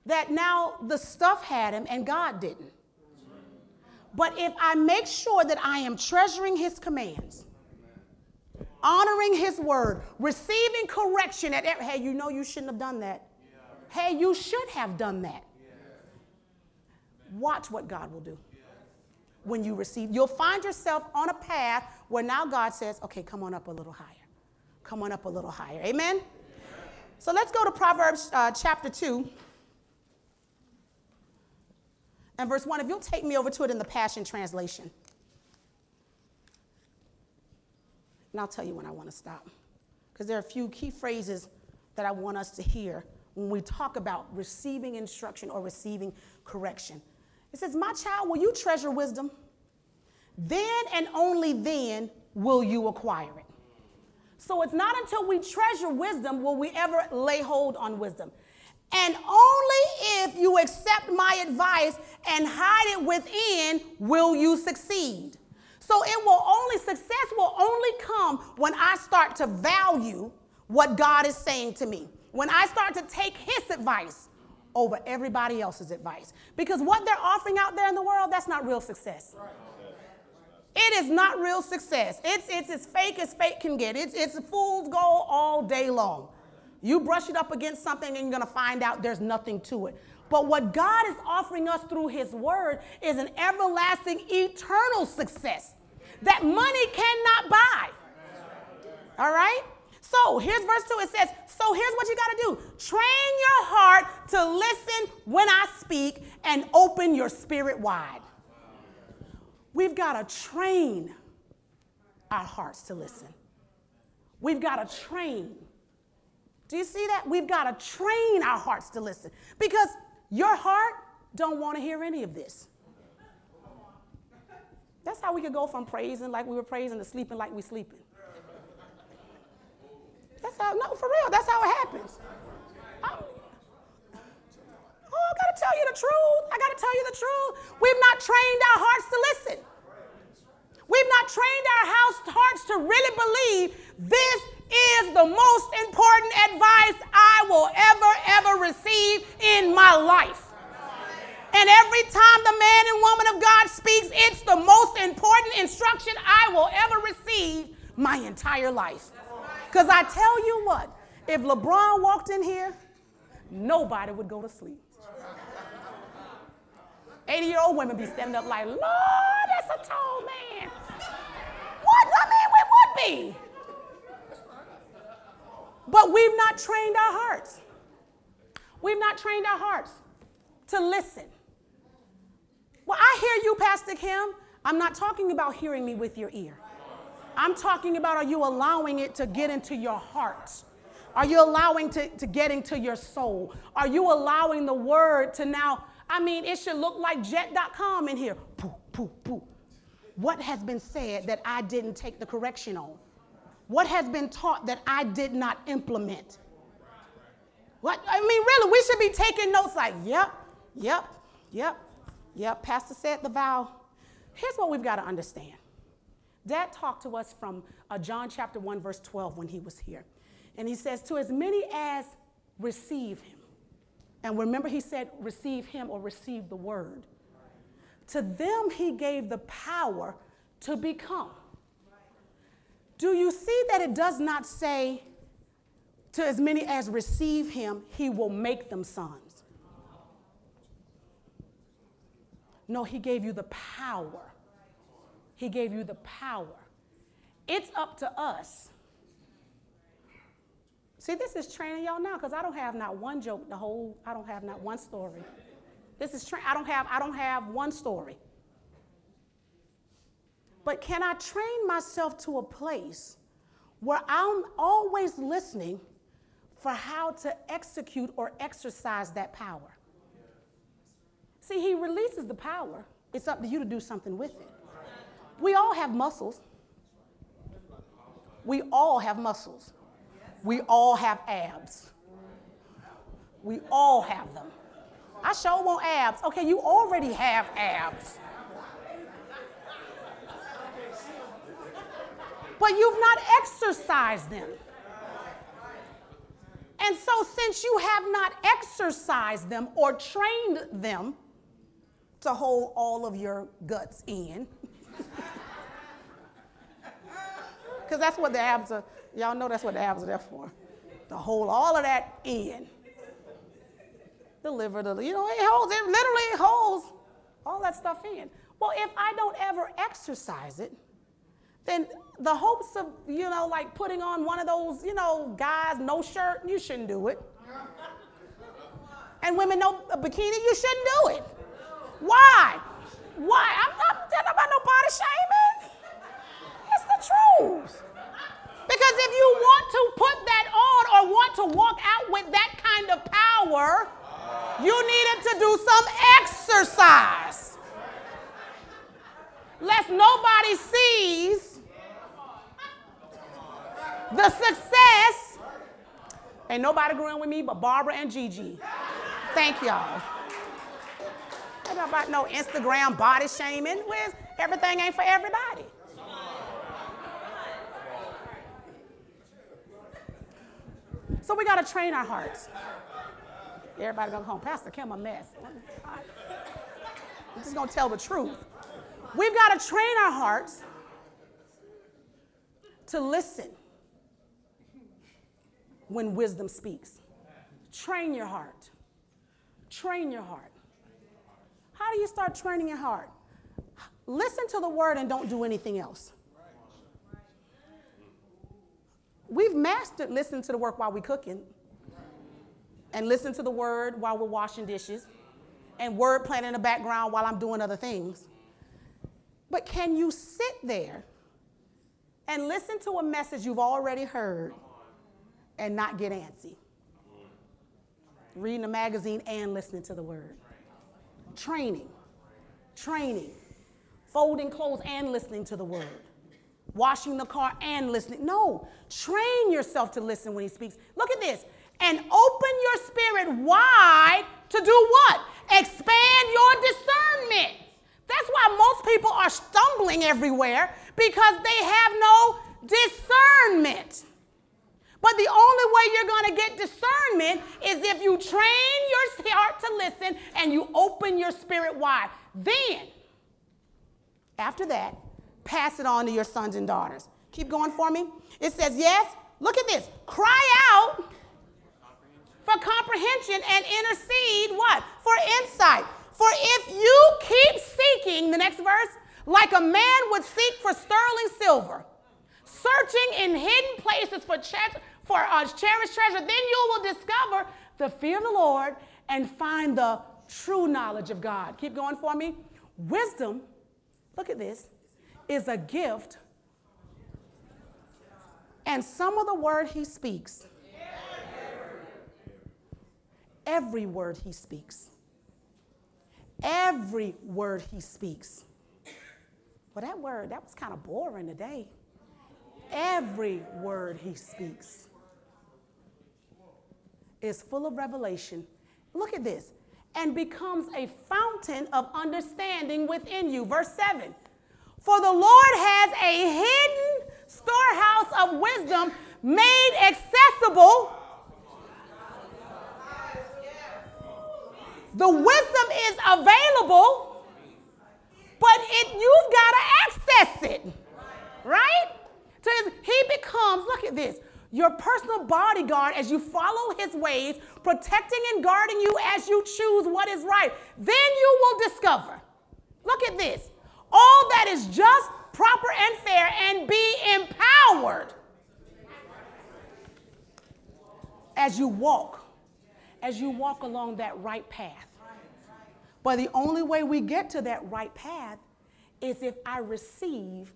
that now the stuff had him and God didn't. But if I make sure that I am treasuring his commands, honoring his word, receiving correction at every, hey, you know you shouldn't have done that. Hey, you should have done that. Watch what God will do when you receive. You'll find yourself on a path where now God says, okay, come on up a little higher. Come on up a little higher. Amen? So let's go to Proverbs uh, chapter 2 and verse 1. If you'll take me over to it in the Passion Translation. And I'll tell you when I want to stop. Because there are a few key phrases that I want us to hear when we talk about receiving instruction or receiving correction. It says, My child, will you treasure wisdom? Then and only then will you acquire it. So it's not until we treasure wisdom will we ever lay hold on wisdom. And only if you accept my advice and hide it within will you succeed. So it will only, success will only come when I start to value what God is saying to me. When I start to take his advice over everybody else's advice. Because what they're offering out there in the world, that's not real success. It is not real success. It's, it's as fake as fake can get. It's, it's a fool's gold all day long. You brush it up against something and you're going to find out there's nothing to it. But what God is offering us through His Word is an everlasting, eternal success that money cannot buy. All right? So here's verse 2. It says, So here's what you got to do train your heart to listen when I speak and open your spirit wide. We've got to train our hearts to listen. We've got to train. Do you see that? We've got to train our hearts to listen because your heart don't want to hear any of this. That's how we could go from praising like we were praising to sleeping like we sleeping. That's how, no, for real, that's how it happens. I'm, oh, I gotta tell you the truth. I gotta tell you the truth. We've not trained our hearts to listen. We've not trained our house, hearts to really believe this is the most important advice I will ever, ever receive in my life. And every time the man and woman of God speaks, it's the most important instruction I will ever receive my entire life. Because I tell you what, if LeBron walked in here, nobody would go to sleep. 80 year old women be standing up like, Lord, that's a tall man. What? I mean, we would be. But we've not trained our hearts. We've not trained our hearts to listen. Well, I hear you, Pastor Kim. I'm not talking about hearing me with your ear. I'm talking about are you allowing it to get into your heart? Are you allowing to, to get into your soul? Are you allowing the word to now? I mean, it should look like jet.com in here. Pooh, pooh, pooh. What has been said that I didn't take the correction on? What has been taught that I did not implement? What? I mean, really, we should be taking notes like, yep, yep, yep, Yep, Pastor said the vow. Here's what we've got to understand. Dad talked to us from uh, John chapter 1, verse 12 when he was here. And he says, To as many as receive him. And remember, he said, receive him or receive the word. To them, he gave the power to become. Do you see that it does not say, to as many as receive him, he will make them sons? No, He gave you the power. He gave you the power. It's up to us. See, this is training y'all now because I don't have not one joke, the whole, I don't have not one story. This is, tra- I don't have, I don't have one story. But can I train myself to a place where I'm always listening for how to execute or exercise that power? See, he releases the power. It's up to you to do something with it. We all have muscles. We all have muscles. We all have abs. We all have them. I sure want abs. Okay, you already have abs. But you've not exercised them. And so, since you have not exercised them or trained them, to hold all of your guts in. Because that's what the abs are, y'all know that's what the abs are there for. To hold all of that in. Deliver the, you know, it holds, it literally holds all that stuff in. Well, if I don't ever exercise it, then the hopes of, you know, like putting on one of those, you know, guys, no shirt, you shouldn't do it. And women, no bikini, you shouldn't do it. Why? Why? I'm not talking about no body shaming. It's the truth. Because if you want to put that on or want to walk out with that kind of power, you needed to do some exercise. Lest nobody sees the success. Ain't nobody agreeing with me but Barbara and Gigi. Thank y'all. Ain't about no Instagram body shaming. Where's everything ain't for everybody. So we got to train our hearts. Everybody go home. Pastor Kim, a mess. Oh I'm just to tell the truth. We've got to train our hearts to listen when wisdom speaks. Train your heart. Train your heart. How do you start training your heart? Listen to the word and don't do anything else. We've mastered listening to the work while we're cooking and listen to the word while we're washing dishes and word playing in the background while I'm doing other things. But can you sit there and listen to a message you've already heard and not get antsy? Reading a magazine and listening to the word. Training, training, folding clothes and listening to the word washing the car and listening. No, train yourself to listen when he speaks. Look at this. And open your spirit wide to do what? Expand your discernment. That's why most people are stumbling everywhere because they have no discernment. But the only way you're going to get discernment is if you train your heart to listen and you open your spirit wide. Then, after that, pass it on to your sons and daughters. Keep going for me. It says, Yes, look at this. Cry out for comprehension and intercede what? For insight. For if you keep seeking, the next verse, like a man would seek for sterling silver, searching in hidden places for, tre- for uh, cherished treasure, then you will discover the fear of the Lord and find the true knowledge of God. Keep going for me. Wisdom, look at this, is a gift. And some of the word he speaks, every word he speaks, every word he speaks. Well, that word, that was kind of boring today. Every word he speaks is full of revelation. Look at this. And becomes a fountain of understanding within you. Verse 7 for the Lord has a hidden storehouse of wisdom made accessible. The wisdom is available, but it, you've got to access it. Right? So he becomes, look at this, your personal bodyguard as you follow his ways, protecting and guarding you as you choose what is right. Then you will discover. Look at this all that is just, proper, and fair, and be empowered as you walk, as you walk along that right path. But the only way we get to that right path is if I receive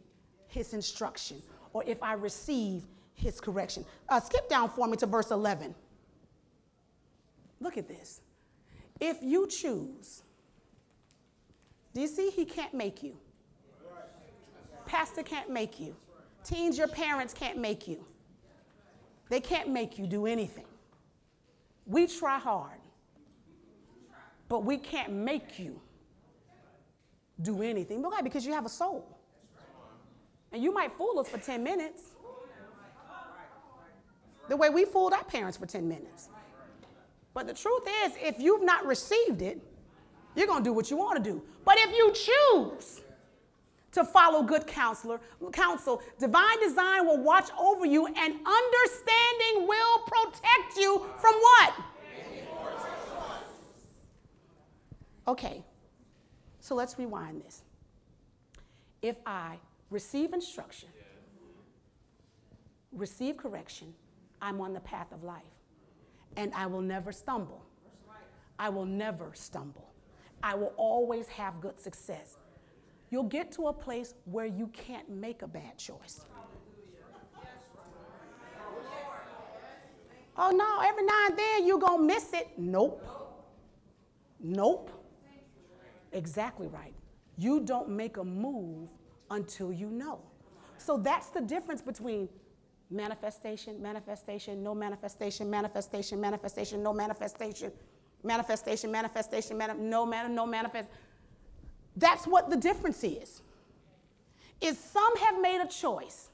his instruction or if I receive his correction. Uh, skip down for me to verse 11. Look at this. If you choose, do you see he can't make you? Pastor can't make you. Teens, your parents can't make you. They can't make you do anything. We try hard, but we can't make you do anything. Why? Because you have a soul. And you might fool us for 10 minutes. The way we fooled our parents for 10 minutes. But the truth is, if you've not received it, you're going to do what you want to do. But if you choose to follow good counselor, counsel. Divine design will watch over you, and understanding will protect you from what? Okay. So let's rewind this. If I receive instruction, receive correction, I'm on the path of life. And I will never stumble. I will never stumble. I will always have good success. You'll get to a place where you can't make a bad choice. Oh no, every now and then you're going to miss it. Nope. Nope. Exactly right. You don't make a move until you know. So that's the difference between manifestation, manifestation, no manifestation, manifestation, manifestation, no manifestation, manifestation, manifestation, mani- no man, no manifest. That's what the difference is. Is some have made a choice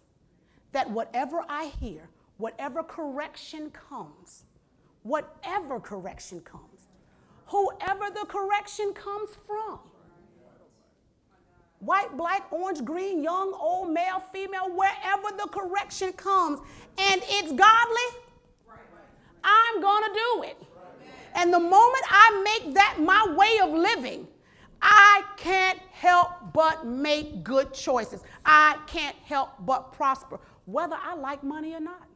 that whatever I hear, whatever correction comes, whatever correction comes, whoever the correction comes from, white, black, orange, green, young, old, male, female, wherever the correction comes, and it's godly, I'm going to do it. And the moment I make that my way of living, I can't help but make good choices. I can't help but prosper, whether I like money or not.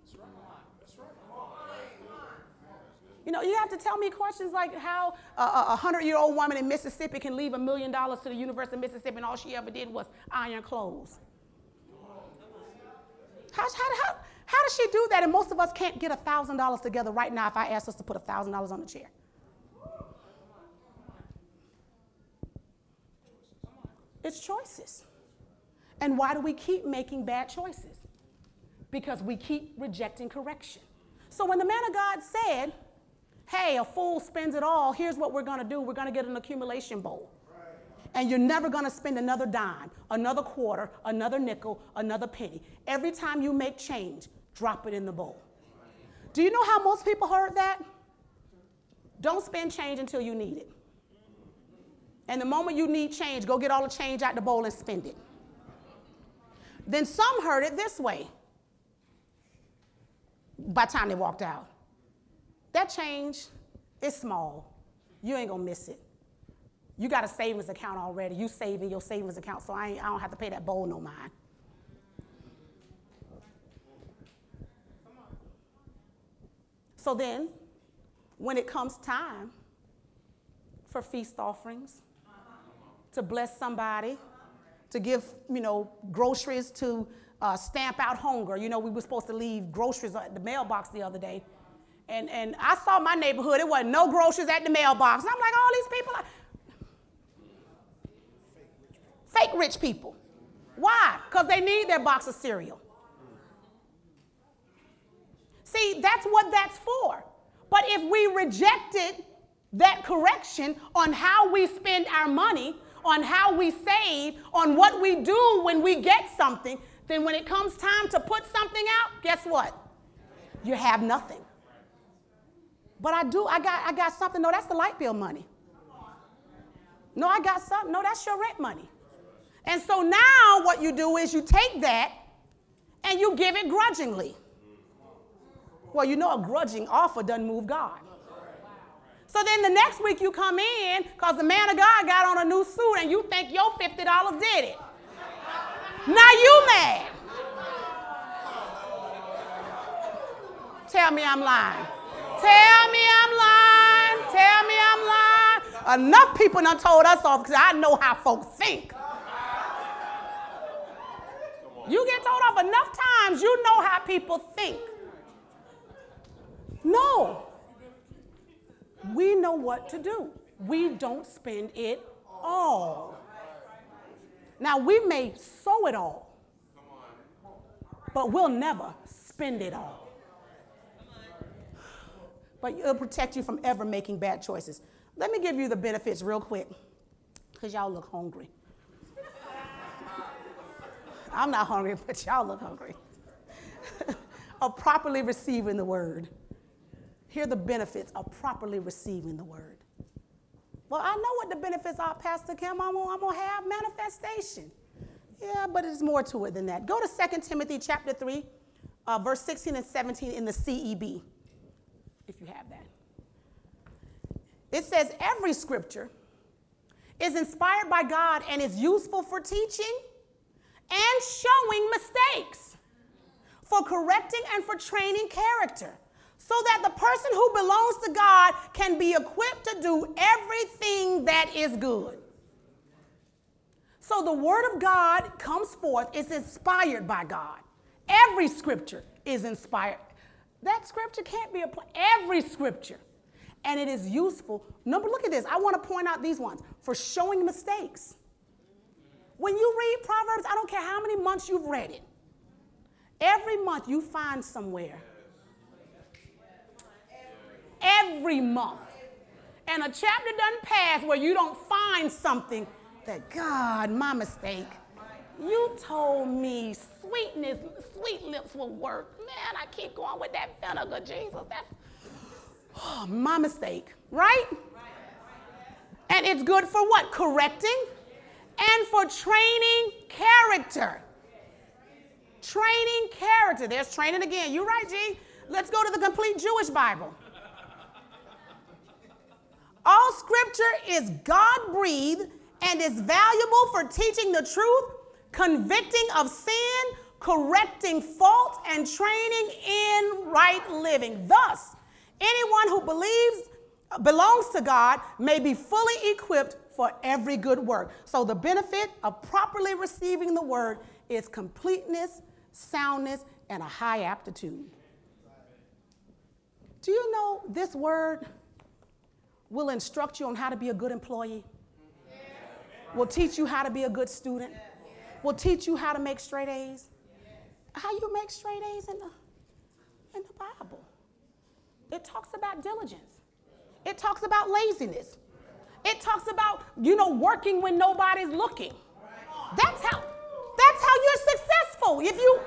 You know, you have to tell me questions like how a 100 year old woman in Mississippi can leave a million dollars to the University of Mississippi and all she ever did was iron clothes. How, how, how, how does she do that? And most of us can't get $1,000 together right now if I ask us to put $1,000 on the chair. It's choices. And why do we keep making bad choices? Because we keep rejecting correction. So when the man of God said, hey, a fool spends it all, here's what we're gonna do we're gonna get an accumulation bowl. And you're never gonna spend another dime, another quarter, another nickel, another penny. Every time you make change, drop it in the bowl. Do you know how most people heard that? Don't spend change until you need it. And the moment you need change, go get all the change out the bowl and spend it. Then some heard it this way by the time they walked out. That change is small. You ain't gonna miss it. You got a savings account already. You saving your savings account, so I, I don't have to pay that bowl no mind. So then, when it comes time for feast offerings, to bless somebody, to give, you know, groceries to uh, stamp out hunger. You know, we were supposed to leave groceries at the mailbox the other day. And, and I saw my neighborhood, it wasn't no groceries at the mailbox. And I'm like, all these people are fake rich people. Why? Because they need their box of cereal. See, that's what that's for. But if we rejected that correction on how we spend our money, on how we save, on what we do when we get something, then when it comes time to put something out, guess what? You have nothing. But I do, I got, I got something. No, that's the light bill money. No, I got something. No, that's your rent money. And so now what you do is you take that and you give it grudgingly. Well, you know a grudging offer doesn't move God. So then the next week you come in because the man of God got on a new suit and you think your $50 did it. Now you mad. Tell me I'm lying. Tell me I'm lying. Tell me I'm lying. Enough people done told us off because I know how folks think. You get told off enough times, you know how people think. No. We know what to do. We don't spend it all. Now, we may sow it all, but we'll never spend it all. But it'll protect you from ever making bad choices. Let me give you the benefits real quick, because y'all look hungry. I'm not hungry, but y'all look hungry. of properly receiving the word. Here are the benefits of properly receiving the word. Well, I know what the benefits are, Pastor Kim. I'm gonna, I'm gonna have manifestation. Yeah, but it's more to it than that. Go to 2 Timothy chapter 3, uh, verse 16 and 17 in the CEB, if you have that. It says, Every scripture is inspired by God and is useful for teaching and showing mistakes, for correcting and for training character, so that the person who belongs to God can be equipped to do everything that is good. So the word of God comes forth, it's inspired by God. Every scripture is inspired. That scripture can't be applied. Every scripture. And it is useful. Number, look at this. I want to point out these ones for showing mistakes. When you read Proverbs, I don't care how many months you've read it, every month you find somewhere. Every month. And a chapter doesn't pass where you don't find something that, God, my mistake. You told me sweetness, sweet lips will work. Man, I keep going with that vinegar, Jesus. That's oh, my mistake, right? And it's good for what? Correcting and for training character. Training character. There's training again. You're right, G. Let's go to the complete Jewish Bible. All scripture is God breathed and is valuable for teaching the truth, convicting of sin, correcting fault, and training in right living. Thus, anyone who believes belongs to God may be fully equipped for every good work. So, the benefit of properly receiving the word is completeness, soundness, and a high aptitude. Do you know this word will instruct you on how to be a good employee? Will teach you how to be a good student? Will teach you how to make straight A's? How you make straight A's in the, in the Bible? It talks about diligence. It talks about laziness. It talks about, you know, working when nobody's looking. That's how that's how you're successful. If you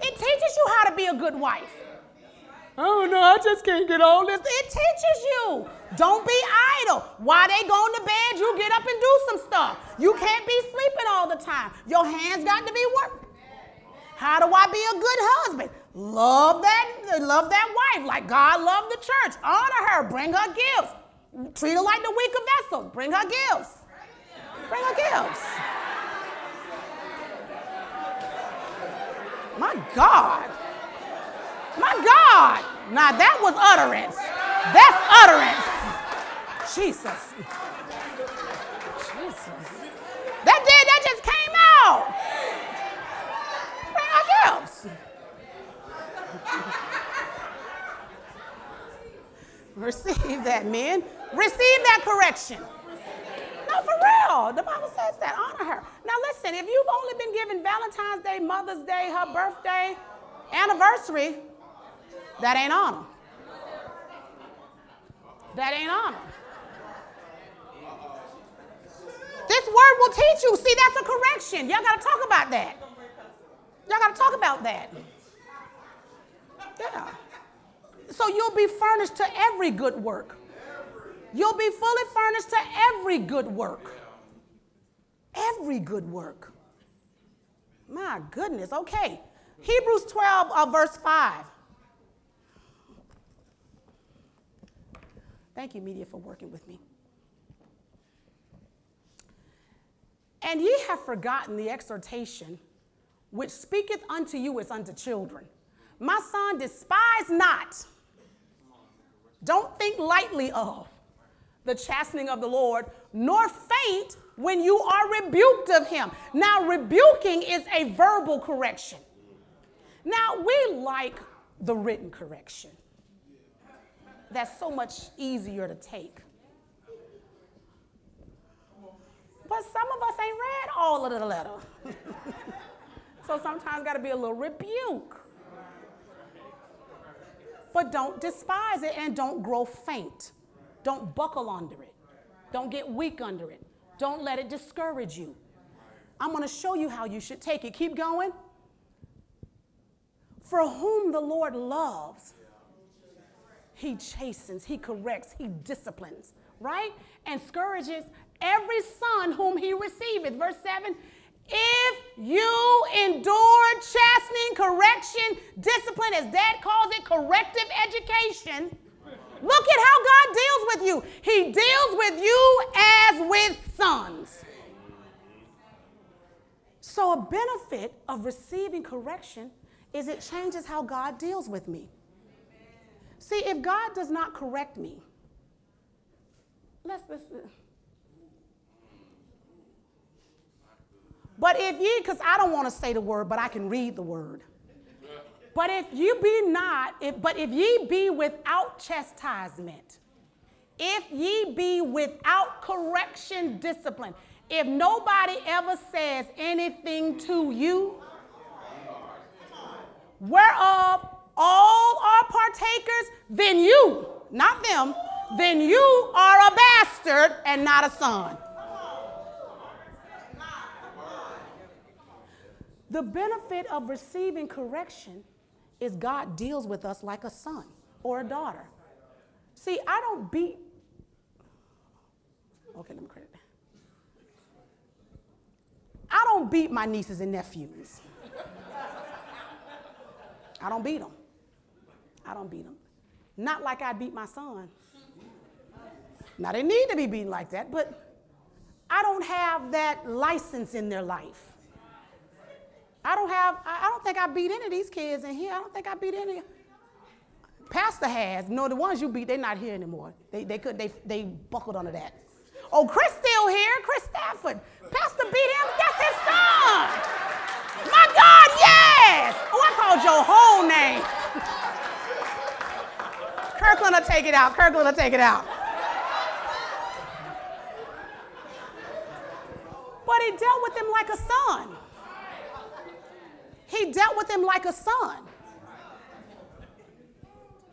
it teaches you how to be a good wife. Oh no, I just can't get all this. It teaches you. Don't be idle. While they going to bed, you get up and do some stuff. You can't be sleeping all the time. Your hands got to be working. How do I be a good husband? Love that, love that wife like God loved the church. Honor her. Bring her gifts. Treat her like the weaker vessel. Bring her gifts. Bring her gifts. My God. My God. Now that was utterance. That's utterance. Jesus. Jesus. That did, that just came out. Our gifts. Receive that, men. Receive that correction. No, for real. The Bible says that. Honor her. Now, listen, if you've only been given Valentine's Day, Mother's Day, her birthday, anniversary, that ain't honor. That ain't honor. This word will teach you. See, that's a correction. Y'all got to talk about that. Y'all got to talk about that. Yeah. So you'll be furnished to every good work. You'll be fully furnished to every good work. Every good work. My goodness. Okay. Hebrews 12, uh, verse 5. Thank you, media, for working with me. And ye have forgotten the exhortation which speaketh unto you as unto children. My son, despise not, don't think lightly of the chastening of the Lord, nor faint when you are rebuked of him. Now, rebuking is a verbal correction. Now, we like the written correction. That's so much easier to take. But some of us ain't read all of the letter. so sometimes got to be a little rebuke. But don't despise it and don't grow faint. Don't buckle under it. Don't get weak under it. Don't let it discourage you. I'm going to show you how you should take it. Keep going. For whom the Lord loves, he chastens, he corrects, he disciplines, right? And scourges every son whom he receiveth. Verse 7 if you endure chastening, correction, discipline, as dad calls it, corrective education, Look at how God deals with you. He deals with you as with sons. So, a benefit of receiving correction is it changes how God deals with me. See, if God does not correct me, let's listen. But if ye, because I don't want to say the word, but I can read the word. But if you be not, if, but if ye be without chastisement, if ye be without correction, discipline, if nobody ever says anything to you, whereof all are partakers, then you, not them, then you are a bastard and not a son. The benefit of receiving correction is God deals with us like a son or a daughter. See, I don't beat. Okay, let me credit. I don't beat my nieces and nephews. I don't beat them. I don't beat them. Not like I beat my son. Now, they need to be beaten like that, but I don't have that license in their life. I don't have, I don't think I beat any of these kids in here. I don't think I beat any. Pastor has. No, the ones you beat, they're not here anymore. They, they could, they, they buckled under that. Oh, Chris still here, Chris Stafford. Pastor beat him, that's his son. My God, yes. Oh, I called your whole name. Kirkland will take it out. Kirkland will take it out. But he dealt with him like a son. He dealt with him like a son.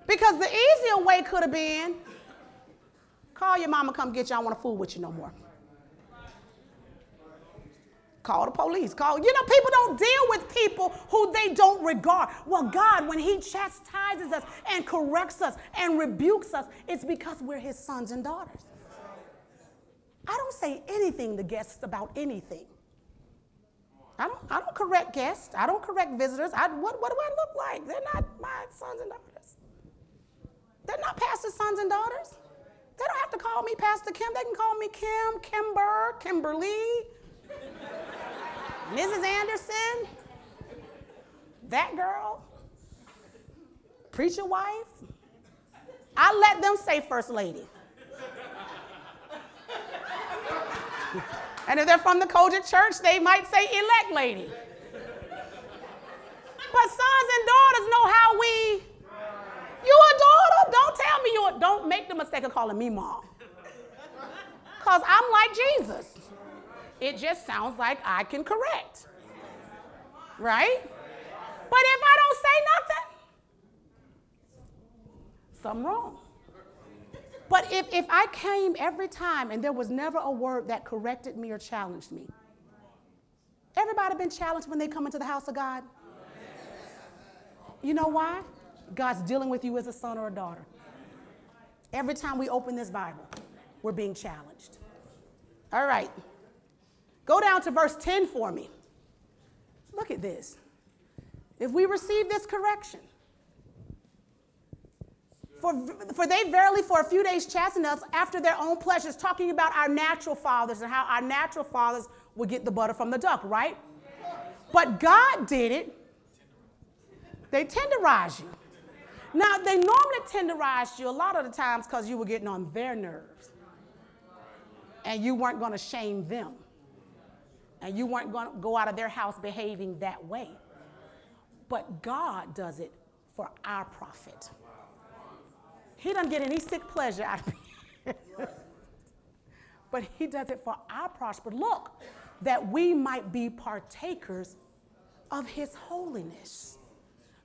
Because the easier way could have been call your mama, come get you. I don't want to fool with you no more. Call the police. Call, you know, people don't deal with people who they don't regard. Well, God, when He chastises us and corrects us and rebukes us, it's because we're His sons and daughters. I don't say anything to guests about anything. I don't, I don't correct guests. I don't correct visitors. I, what, what do I look like? They're not my sons and daughters. They're not pastor's sons and daughters. They don't have to call me Pastor Kim. They can call me Kim, Kimber, Kimberly, Mrs. Anderson, that girl, preacher wife. I let them say First Lady. And if they're from the COGIC church, they might say elect lady. But sons and daughters know how we. You a daughter? Don't tell me you. Don't make the mistake of calling me mom. Cause I'm like Jesus. It just sounds like I can correct. Right? But if I don't say nothing, something wrong. But if, if I came every time and there was never a word that corrected me or challenged me, everybody been challenged when they come into the house of God? You know why? God's dealing with you as a son or a daughter. Every time we open this Bible, we're being challenged. All right. Go down to verse 10 for me. Look at this. If we receive this correction, for, for they verily for a few days chastened us after their own pleasures, talking about our natural fathers and how our natural fathers would get the butter from the duck, right? But God did it. They tenderize you. Now, they normally tenderize you a lot of the times because you were getting on their nerves. And you weren't going to shame them. And you weren't going to go out of their house behaving that way. But God does it for our profit. He doesn't get any sick pleasure out of it. but he does it for our prosper. Look, that we might be partakers of his holiness.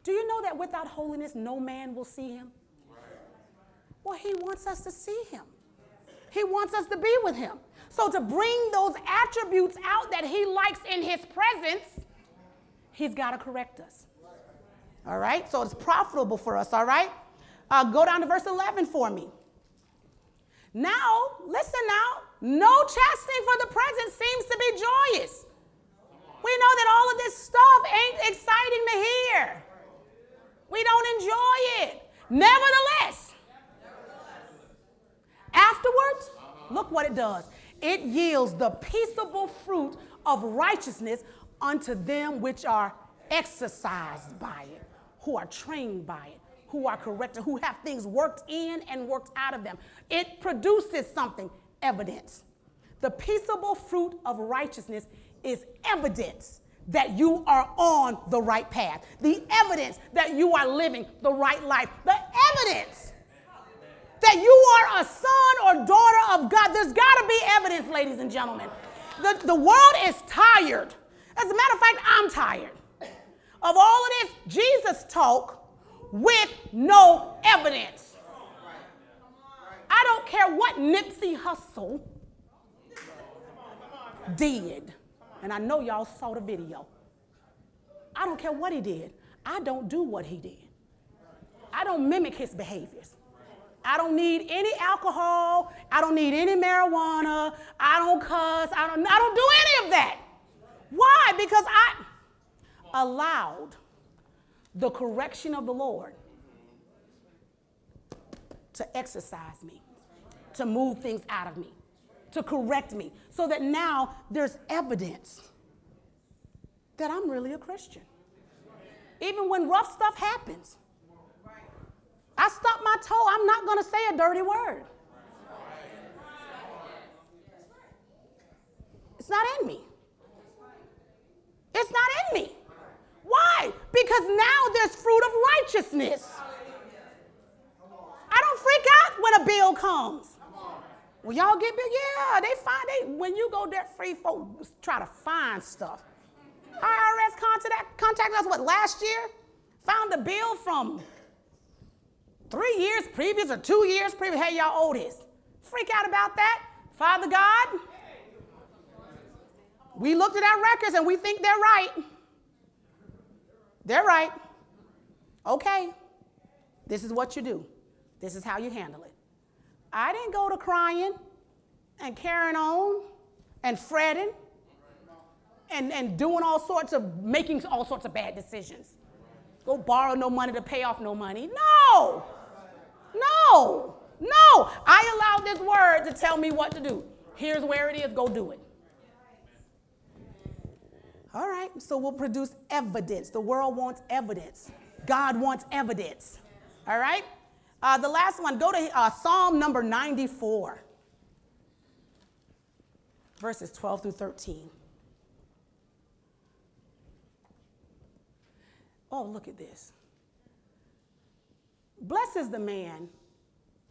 Do you know that without holiness, no man will see him? Well, he wants us to see him. He wants us to be with him. So, to bring those attributes out that he likes in his presence, he's got to correct us. All right? So, it's profitable for us, all right? Uh, go down to verse 11 for me. Now, listen now, no chastening for the present seems to be joyous. We know that all of this stuff ain't exciting to hear. We don't enjoy it. Nevertheless, afterwards, look what it does. It yields the peaceable fruit of righteousness unto them which are exercised by it, who are trained by it, who are corrected, who have things worked in and worked out of them. It produces something, evidence. The peaceable fruit of righteousness is evidence that you are on the right path, the evidence that you are living the right life, the evidence that you are a son or daughter of God. There's got to be evidence, ladies and gentlemen. The, the world is tired. As a matter of fact, I'm tired of all of this Jesus talk with no evidence. I don't care what Nipsey Hussle did. And I know y'all saw the video. I don't care what he did. I don't do what he did. I don't mimic his behaviors. I don't need any alcohol. I don't need any marijuana. I don't cuss. I don't, I don't do any of that. Why? Because I allowed the correction of the Lord to exercise me, to move things out of me, to correct me, so that now there's evidence that I'm really a Christian. Even when rough stuff happens, I stub my toe, I'm not going to say a dirty word. It's not in me. It's not in me. Why? Because now there's fruit of righteousness. I don't freak out when a bill comes. Well, y'all get big, yeah. They find they when you go debt free, folks try to find stuff. IRS contact contacted us what last year? Found a bill from three years previous or two years previous. Hey, y'all this. Freak out about that. Father God, we looked at our records and we think they're right. They're right. Okay, this is what you do. This is how you handle it. I didn't go to crying and carrying on and fretting and, and doing all sorts of, making all sorts of bad decisions. Go borrow no money to pay off no money. No, no, no. I allowed this word to tell me what to do. Here's where it is, go do it. All right, so we'll produce evidence. The world wants evidence. God wants evidence. All right? Uh, the last one, go to uh, Psalm number 94, verses 12 through 13. Oh, look at this. Blessed is the man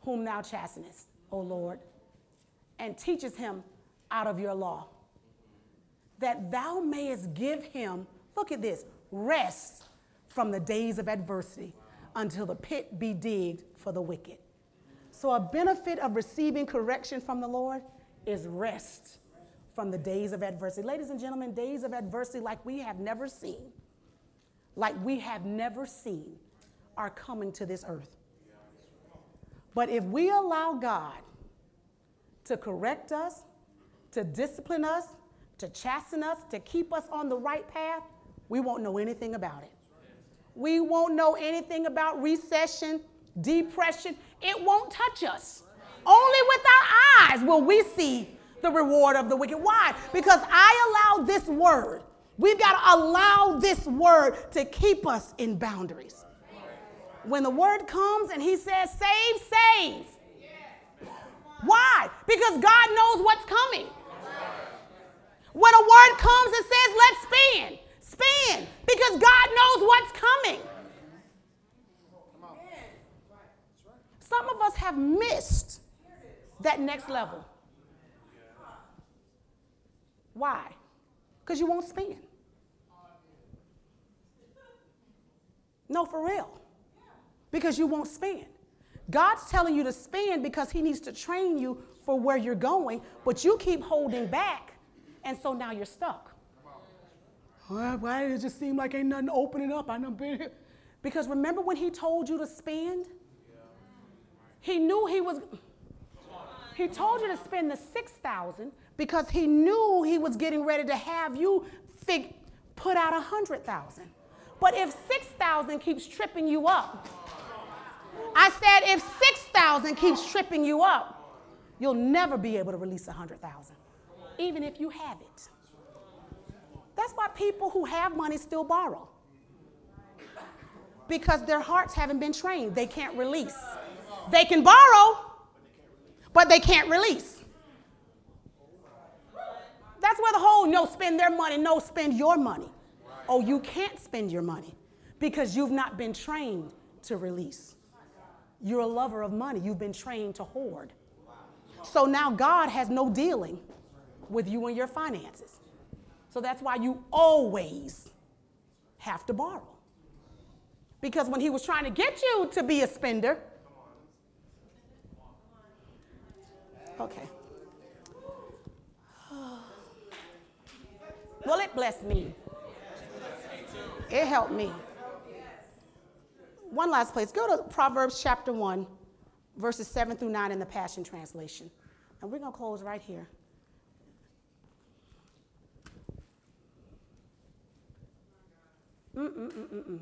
whom thou chastenest, O Lord, and teaches him out of your law, that thou mayest give him, look at this, rest from the days of adversity until the pit be digged for the wicked. So, a benefit of receiving correction from the Lord is rest from the days of adversity. Ladies and gentlemen, days of adversity like we have never seen, like we have never seen, are coming to this earth. But if we allow God to correct us, to discipline us, to chasten us, to keep us on the right path, we won't know anything about it. We won't know anything about recession, depression. It won't touch us. Only with our eyes will we see the reward of the wicked. Why? Because I allow this word. We've got to allow this word to keep us in boundaries. When the word comes and he says, save, save. Why? Because God knows what's coming. When a word comes and says, let's spin, spin, Because God knows what's coming. Some of us have missed that next level. Why? Because you won't spin. No, for real. Because you won't spend. God's telling you to spend because He needs to train you for where you're going, but you keep holding back, and so now you're stuck. Why, why does it just seem like ain't nothing opening up? I know been here. Because remember when He told you to spend? He knew he was, he told you to spend the 6,000 because he knew he was getting ready to have you fig, put out a 100,000. But if 6,000 keeps tripping you up, I said if 6,000 keeps tripping you up, You'll never be able to release a hundred thousand, even if you have it. That's why people who have money still borrow. Because their hearts haven't been trained. They can't release. They can borrow, but they can't release. That's where the whole no spend their money, no spend your money. Oh, you can't spend your money because you've not been trained to release. You're a lover of money, you've been trained to hoard. So now God has no dealing with you and your finances. So that's why you always have to borrow. Because when he was trying to get you to be a spender, okay. Well, it blessed me. It helped me. One last place. Go to Proverbs chapter 1, verses 7 through 9 in the Passion Translation. And we're going to close right here. Mm-mm-mm-mm-mm.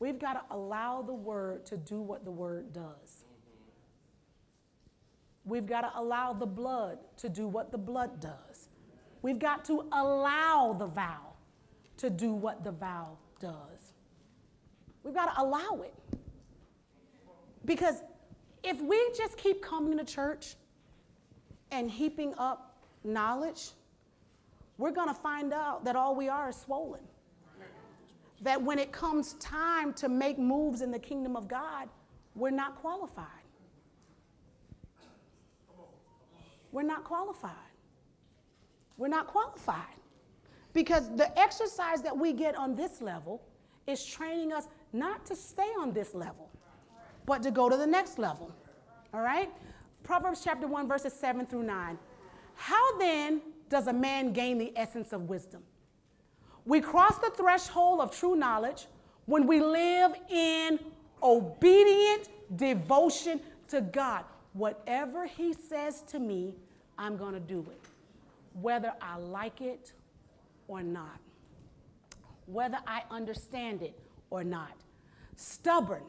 We've got to allow the word to do what the word does. We've got to allow the blood to do what the blood does. We've got to allow the vow to do what the vow does. We've got to allow it. Because if we just keep coming to church and heaping up knowledge, we're going to find out that all we are is swollen. That when it comes time to make moves in the kingdom of God, we're not qualified. We're not qualified. We're not qualified. Because the exercise that we get on this level is training us not to stay on this level, but to go to the next level. All right? Proverbs chapter 1, verses 7 through 9. How then does a man gain the essence of wisdom? We cross the threshold of true knowledge when we live in obedient devotion to God. Whatever He says to me, I'm going to do it, whether I like it or not, whether I understand it or not. Stubborn.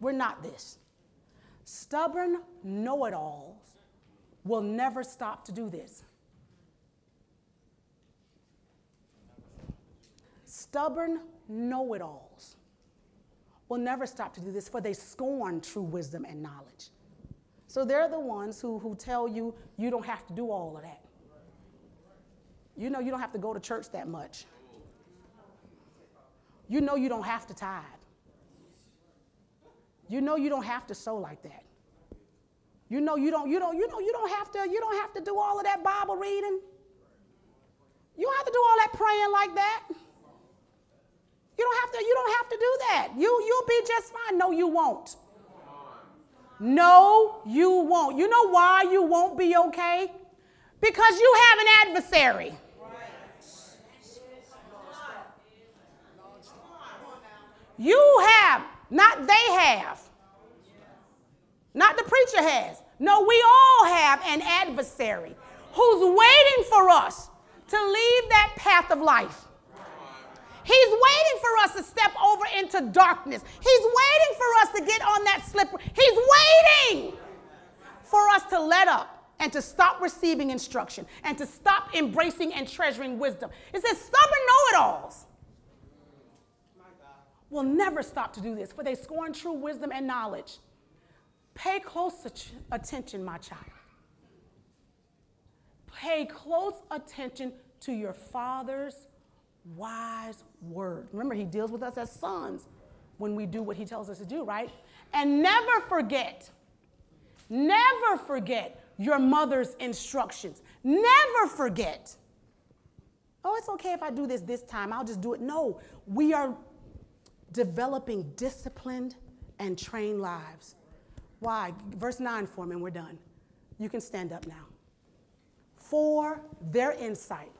We're not this. Stubborn know it alls will never stop to do this. Stubborn know it alls will never stop to do this, for they scorn true wisdom and knowledge. So they're the ones who, who tell you you don't have to do all of that. You know you don't have to go to church that much. You know you don't have to tithe. You know you don't have to sow like that. You know you don't you don't you know you don't have to you don't have to do all of that Bible reading. You don't have to do all that praying like that. You don't have to you don't have to do that. You you'll be just fine. No you won't. No, you won't. You know why you won't be okay? Because you have an adversary. You have, not they have. Not the preacher has. No, we all have an adversary who's waiting for us to leave that path of life. He's waiting for us to step over into darkness. He's waiting for us to get on that slippery. He's waiting for us to let up and to stop receiving instruction and to stop embracing and treasuring wisdom. It says stubborn know-it-alls will never stop to do this, for they scorn true wisdom and knowledge. Pay close attention, my child. Pay close attention to your father's wise word. Remember, he deals with us as sons when we do what he tells us to do, right? And never forget, never forget your mother's instructions. Never forget. Oh, it's okay if I do this this time. I'll just do it. No, we are developing disciplined and trained lives. Why? Verse 9 for me, and we're done. You can stand up now. For their insight,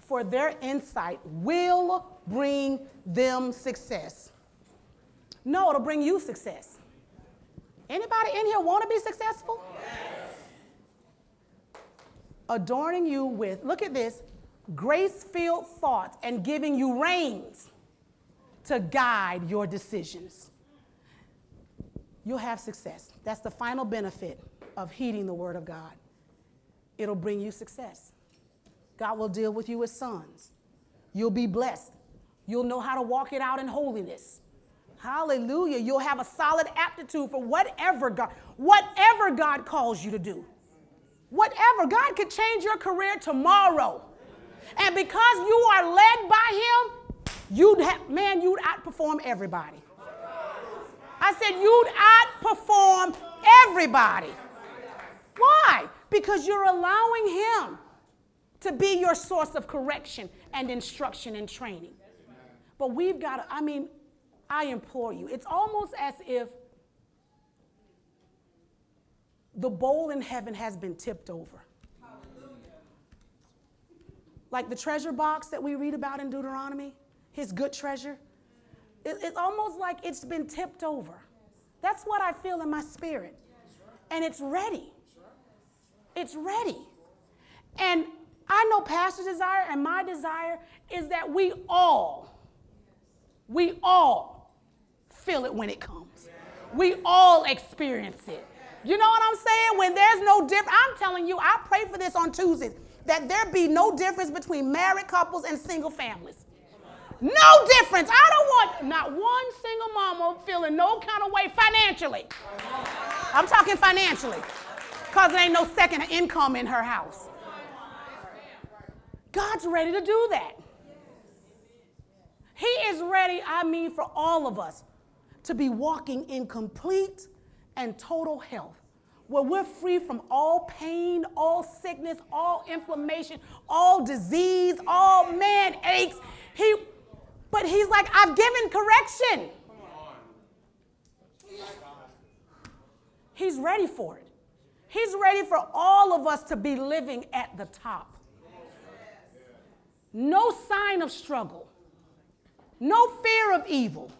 for their insight will bring them success. No, it'll bring you success. Anybody in here want to be successful? Yes. Adorning you with, look at this, grace filled thoughts and giving you reins to guide your decisions. you'll have success. That's the final benefit of heeding the word of God. It'll bring you success. God will deal with you as sons. You'll be blessed. You'll know how to walk it out in holiness. Hallelujah. You'll have a solid aptitude for whatever God, whatever God calls you to do. Whatever. God could change your career tomorrow. And because you are led by him, you'd have, man, you'd outperform everybody. I said you'd outperform everybody. Why? Because you're allowing him to be your source of correction and instruction and training. But we've got to, I mean, I implore you, it's almost as if the bowl in heaven has been tipped over. Like the treasure box that we read about in Deuteronomy, his good treasure. it's almost like it's been tipped over. That's what I feel in my spirit. And it's ready. It's ready. And I know Pastor's desire and my desire is that we all, we all feel it when it comes. We all experience it. You know what I'm saying? When there's no difference, I'm telling you, I pray for this on Tuesdays, that there be no difference between married couples and single families. No difference. I don't want not one single mama feeling no kind of way financially. I'm talking financially, because there ain't no second income in her house. God's ready to do that. He is ready, I mean, for all of us to be walking in complete and total health, where we're free from all pain, all sickness, all inflammation, all disease, all man aches. He, but he's like, I've given correction. He's ready for it. He's ready for all of us to be living at the top. No sign of struggle, no fear of evil,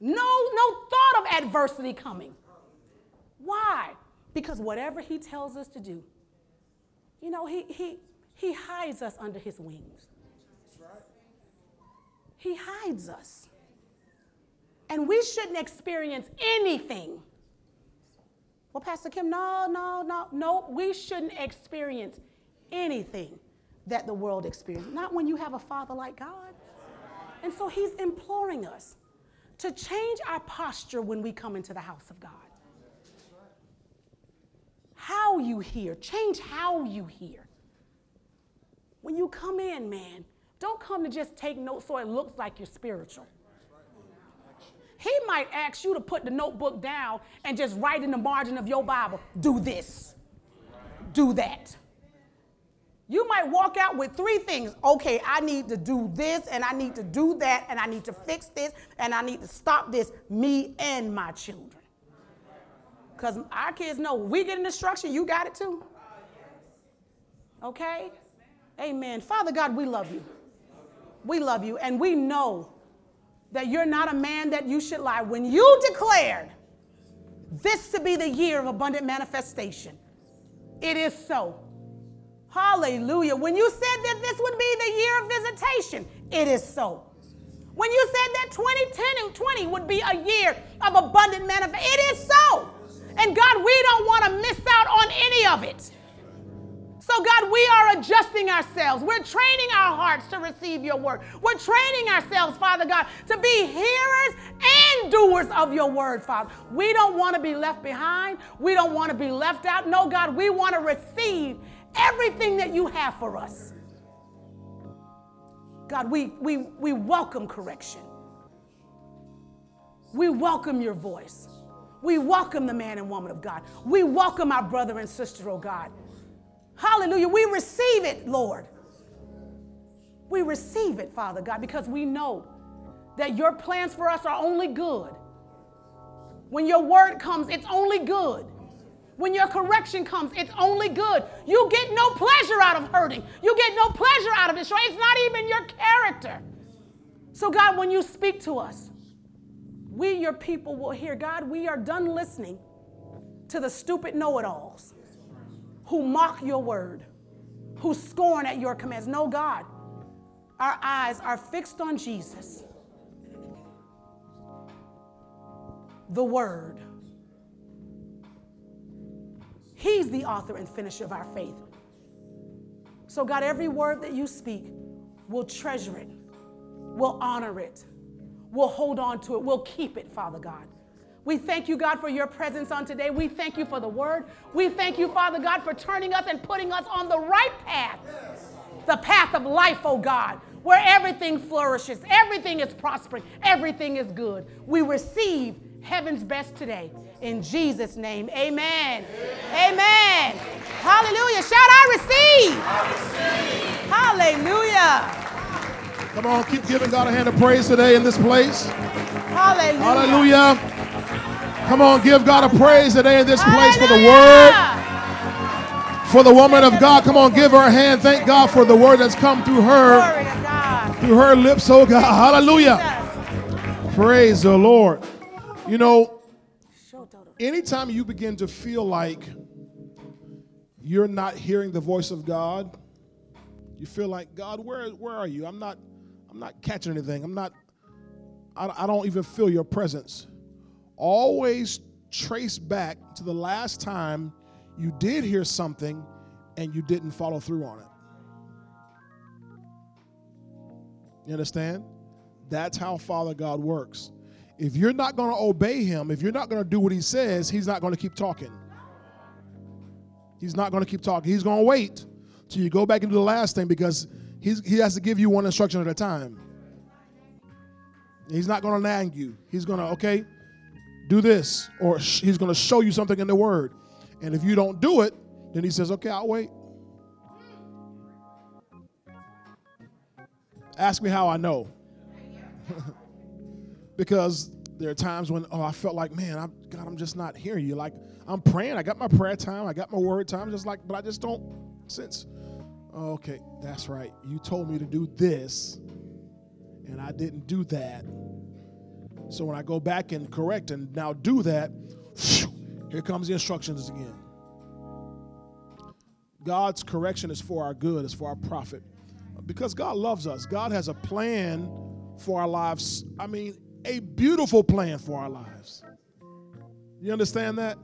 no, no thought of adversity coming. Why? Because whatever he tells us to do, you know, he, he, he hides us under his wings. He hides us. And we shouldn't experience anything. Well, Pastor Kim, no, no, no, no. We shouldn't experience anything that the world experiences. Not when you have a father like God. And so he's imploring us to change our posture when we come into the house of God how you hear. Change how you hear. When you come in, man, don't come to just take notes so it looks like you're spiritual. He might ask you to put the notebook down and just write in the margin of your Bible, do this, do that. You might walk out with three things. Okay, I need to do this, and I need to do that, and I need to fix this, and I need to stop this, me and my children. Because our kids know we get an instruction, you got it too. Okay? Amen. Father God, we love you. We love you. And we know that you're not a man that you should lie. When you declared this to be the year of abundant manifestation, it is so. Hallelujah. When you said that this would be the year of visitation, it is so. When you said that 2010 and 20 would be a year of abundant manifestation, it is so. And God, we don't want to miss out on any of it. So, God, we are adjusting ourselves. We're training our hearts to receive your word. We're training ourselves, Father God, to be hearers and doers of your word, Father. We don't want to be left behind. We don't want to be left out. No, God, we want to receive everything that you have for us. God, we, we, we welcome correction. We welcome your voice. We welcome the man and woman of God. We welcome our brother and sister, oh God. Hallelujah. We receive it, Lord. We receive it, Father God, because we know that your plans for us are only good. When your word comes, it's only good. When your correction comes, it's only good. You get no pleasure out of hurting. You get no pleasure out of destroying. It's not even your character. So, God, when you speak to us, we, your people, will hear God, we are done listening to the stupid know it alls who mock your word, who scorn at your commands. No, God, our eyes are fixed on Jesus, the word, He's the author and finisher of our faith. So, God, every word that you speak, we'll treasure it, we'll honor it, we'll hold on to it, we'll keep it, Father God. We thank you, God, for your presence on today. We thank you for the word. We thank you, Father God, for turning us and putting us on the right path, the path of life, oh God, where everything flourishes, everything is prospering, everything is good. We receive heaven's best today. In Jesus' name, amen. Amen. amen. Hallelujah. Shout, I receive. I receive. Hallelujah. Come on, keep giving God a hand of praise today in this place. Hallelujah. Hallelujah. Come on, give God a praise today in this place for the word. For the woman of God, come on, give her a hand. Thank God for the word that's come through her. Through her lips, oh God. Hallelujah. Praise the Lord. You know, anytime you begin to feel like you're not hearing the voice of God, you feel like, God, where, where are you? I'm not, I'm not catching anything. I'm not, I, I don't even feel your presence always trace back to the last time you did hear something and you didn't follow through on it. You understand? That's how Father God works. If you're not going to obey him, if you're not going to do what he says, he's not going to keep talking. He's not going to keep talking. He's going to wait till you go back do the last thing because he's, he has to give you one instruction at a time. He's not going to nag you. He's going to, okay, do this, or he's going to show you something in the word. And if you don't do it, then he says, okay, I'll wait. Ask me how I know. because there are times when, oh, I felt like, man, I'm, God, I'm just not hearing you. Like, I'm praying. I got my prayer time. I got my word time. Just like, but I just don't sense. Okay, that's right. You told me to do this, and I didn't do that. So when I go back and correct and now do that, here comes the instructions again. God's correction is for our good, it's for our profit. Because God loves us. God has a plan for our lives. I mean, a beautiful plan for our lives. You understand that?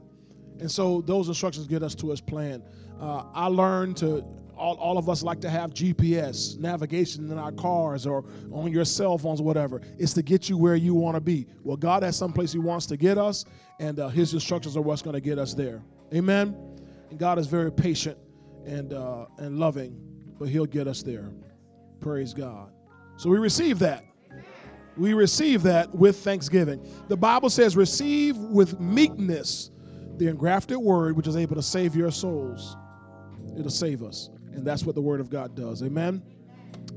And so those instructions get us to his plan. Uh, I learned to all, all of us like to have GPS navigation in our cars or on your cell phones whatever. It's to get you where you want to be. Well, God has some place He wants to get us, and uh, His instructions are what's going to get us there. Amen. And God is very patient and uh, and loving, but He'll get us there. Praise God. So we receive that. We receive that with thanksgiving. The Bible says, "Receive with meekness the engrafted word, which is able to save your souls." It'll save us. And that's what the Word of God does. Amen.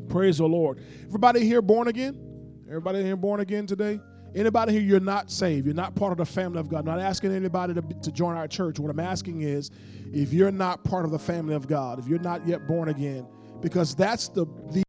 Praise the Lord. Everybody here born again? Everybody here born again today? Anybody here, you're not saved. You're not part of the family of God. I'm not asking anybody to, to join our church. What I'm asking is if you're not part of the family of God, if you're not yet born again, because that's the, the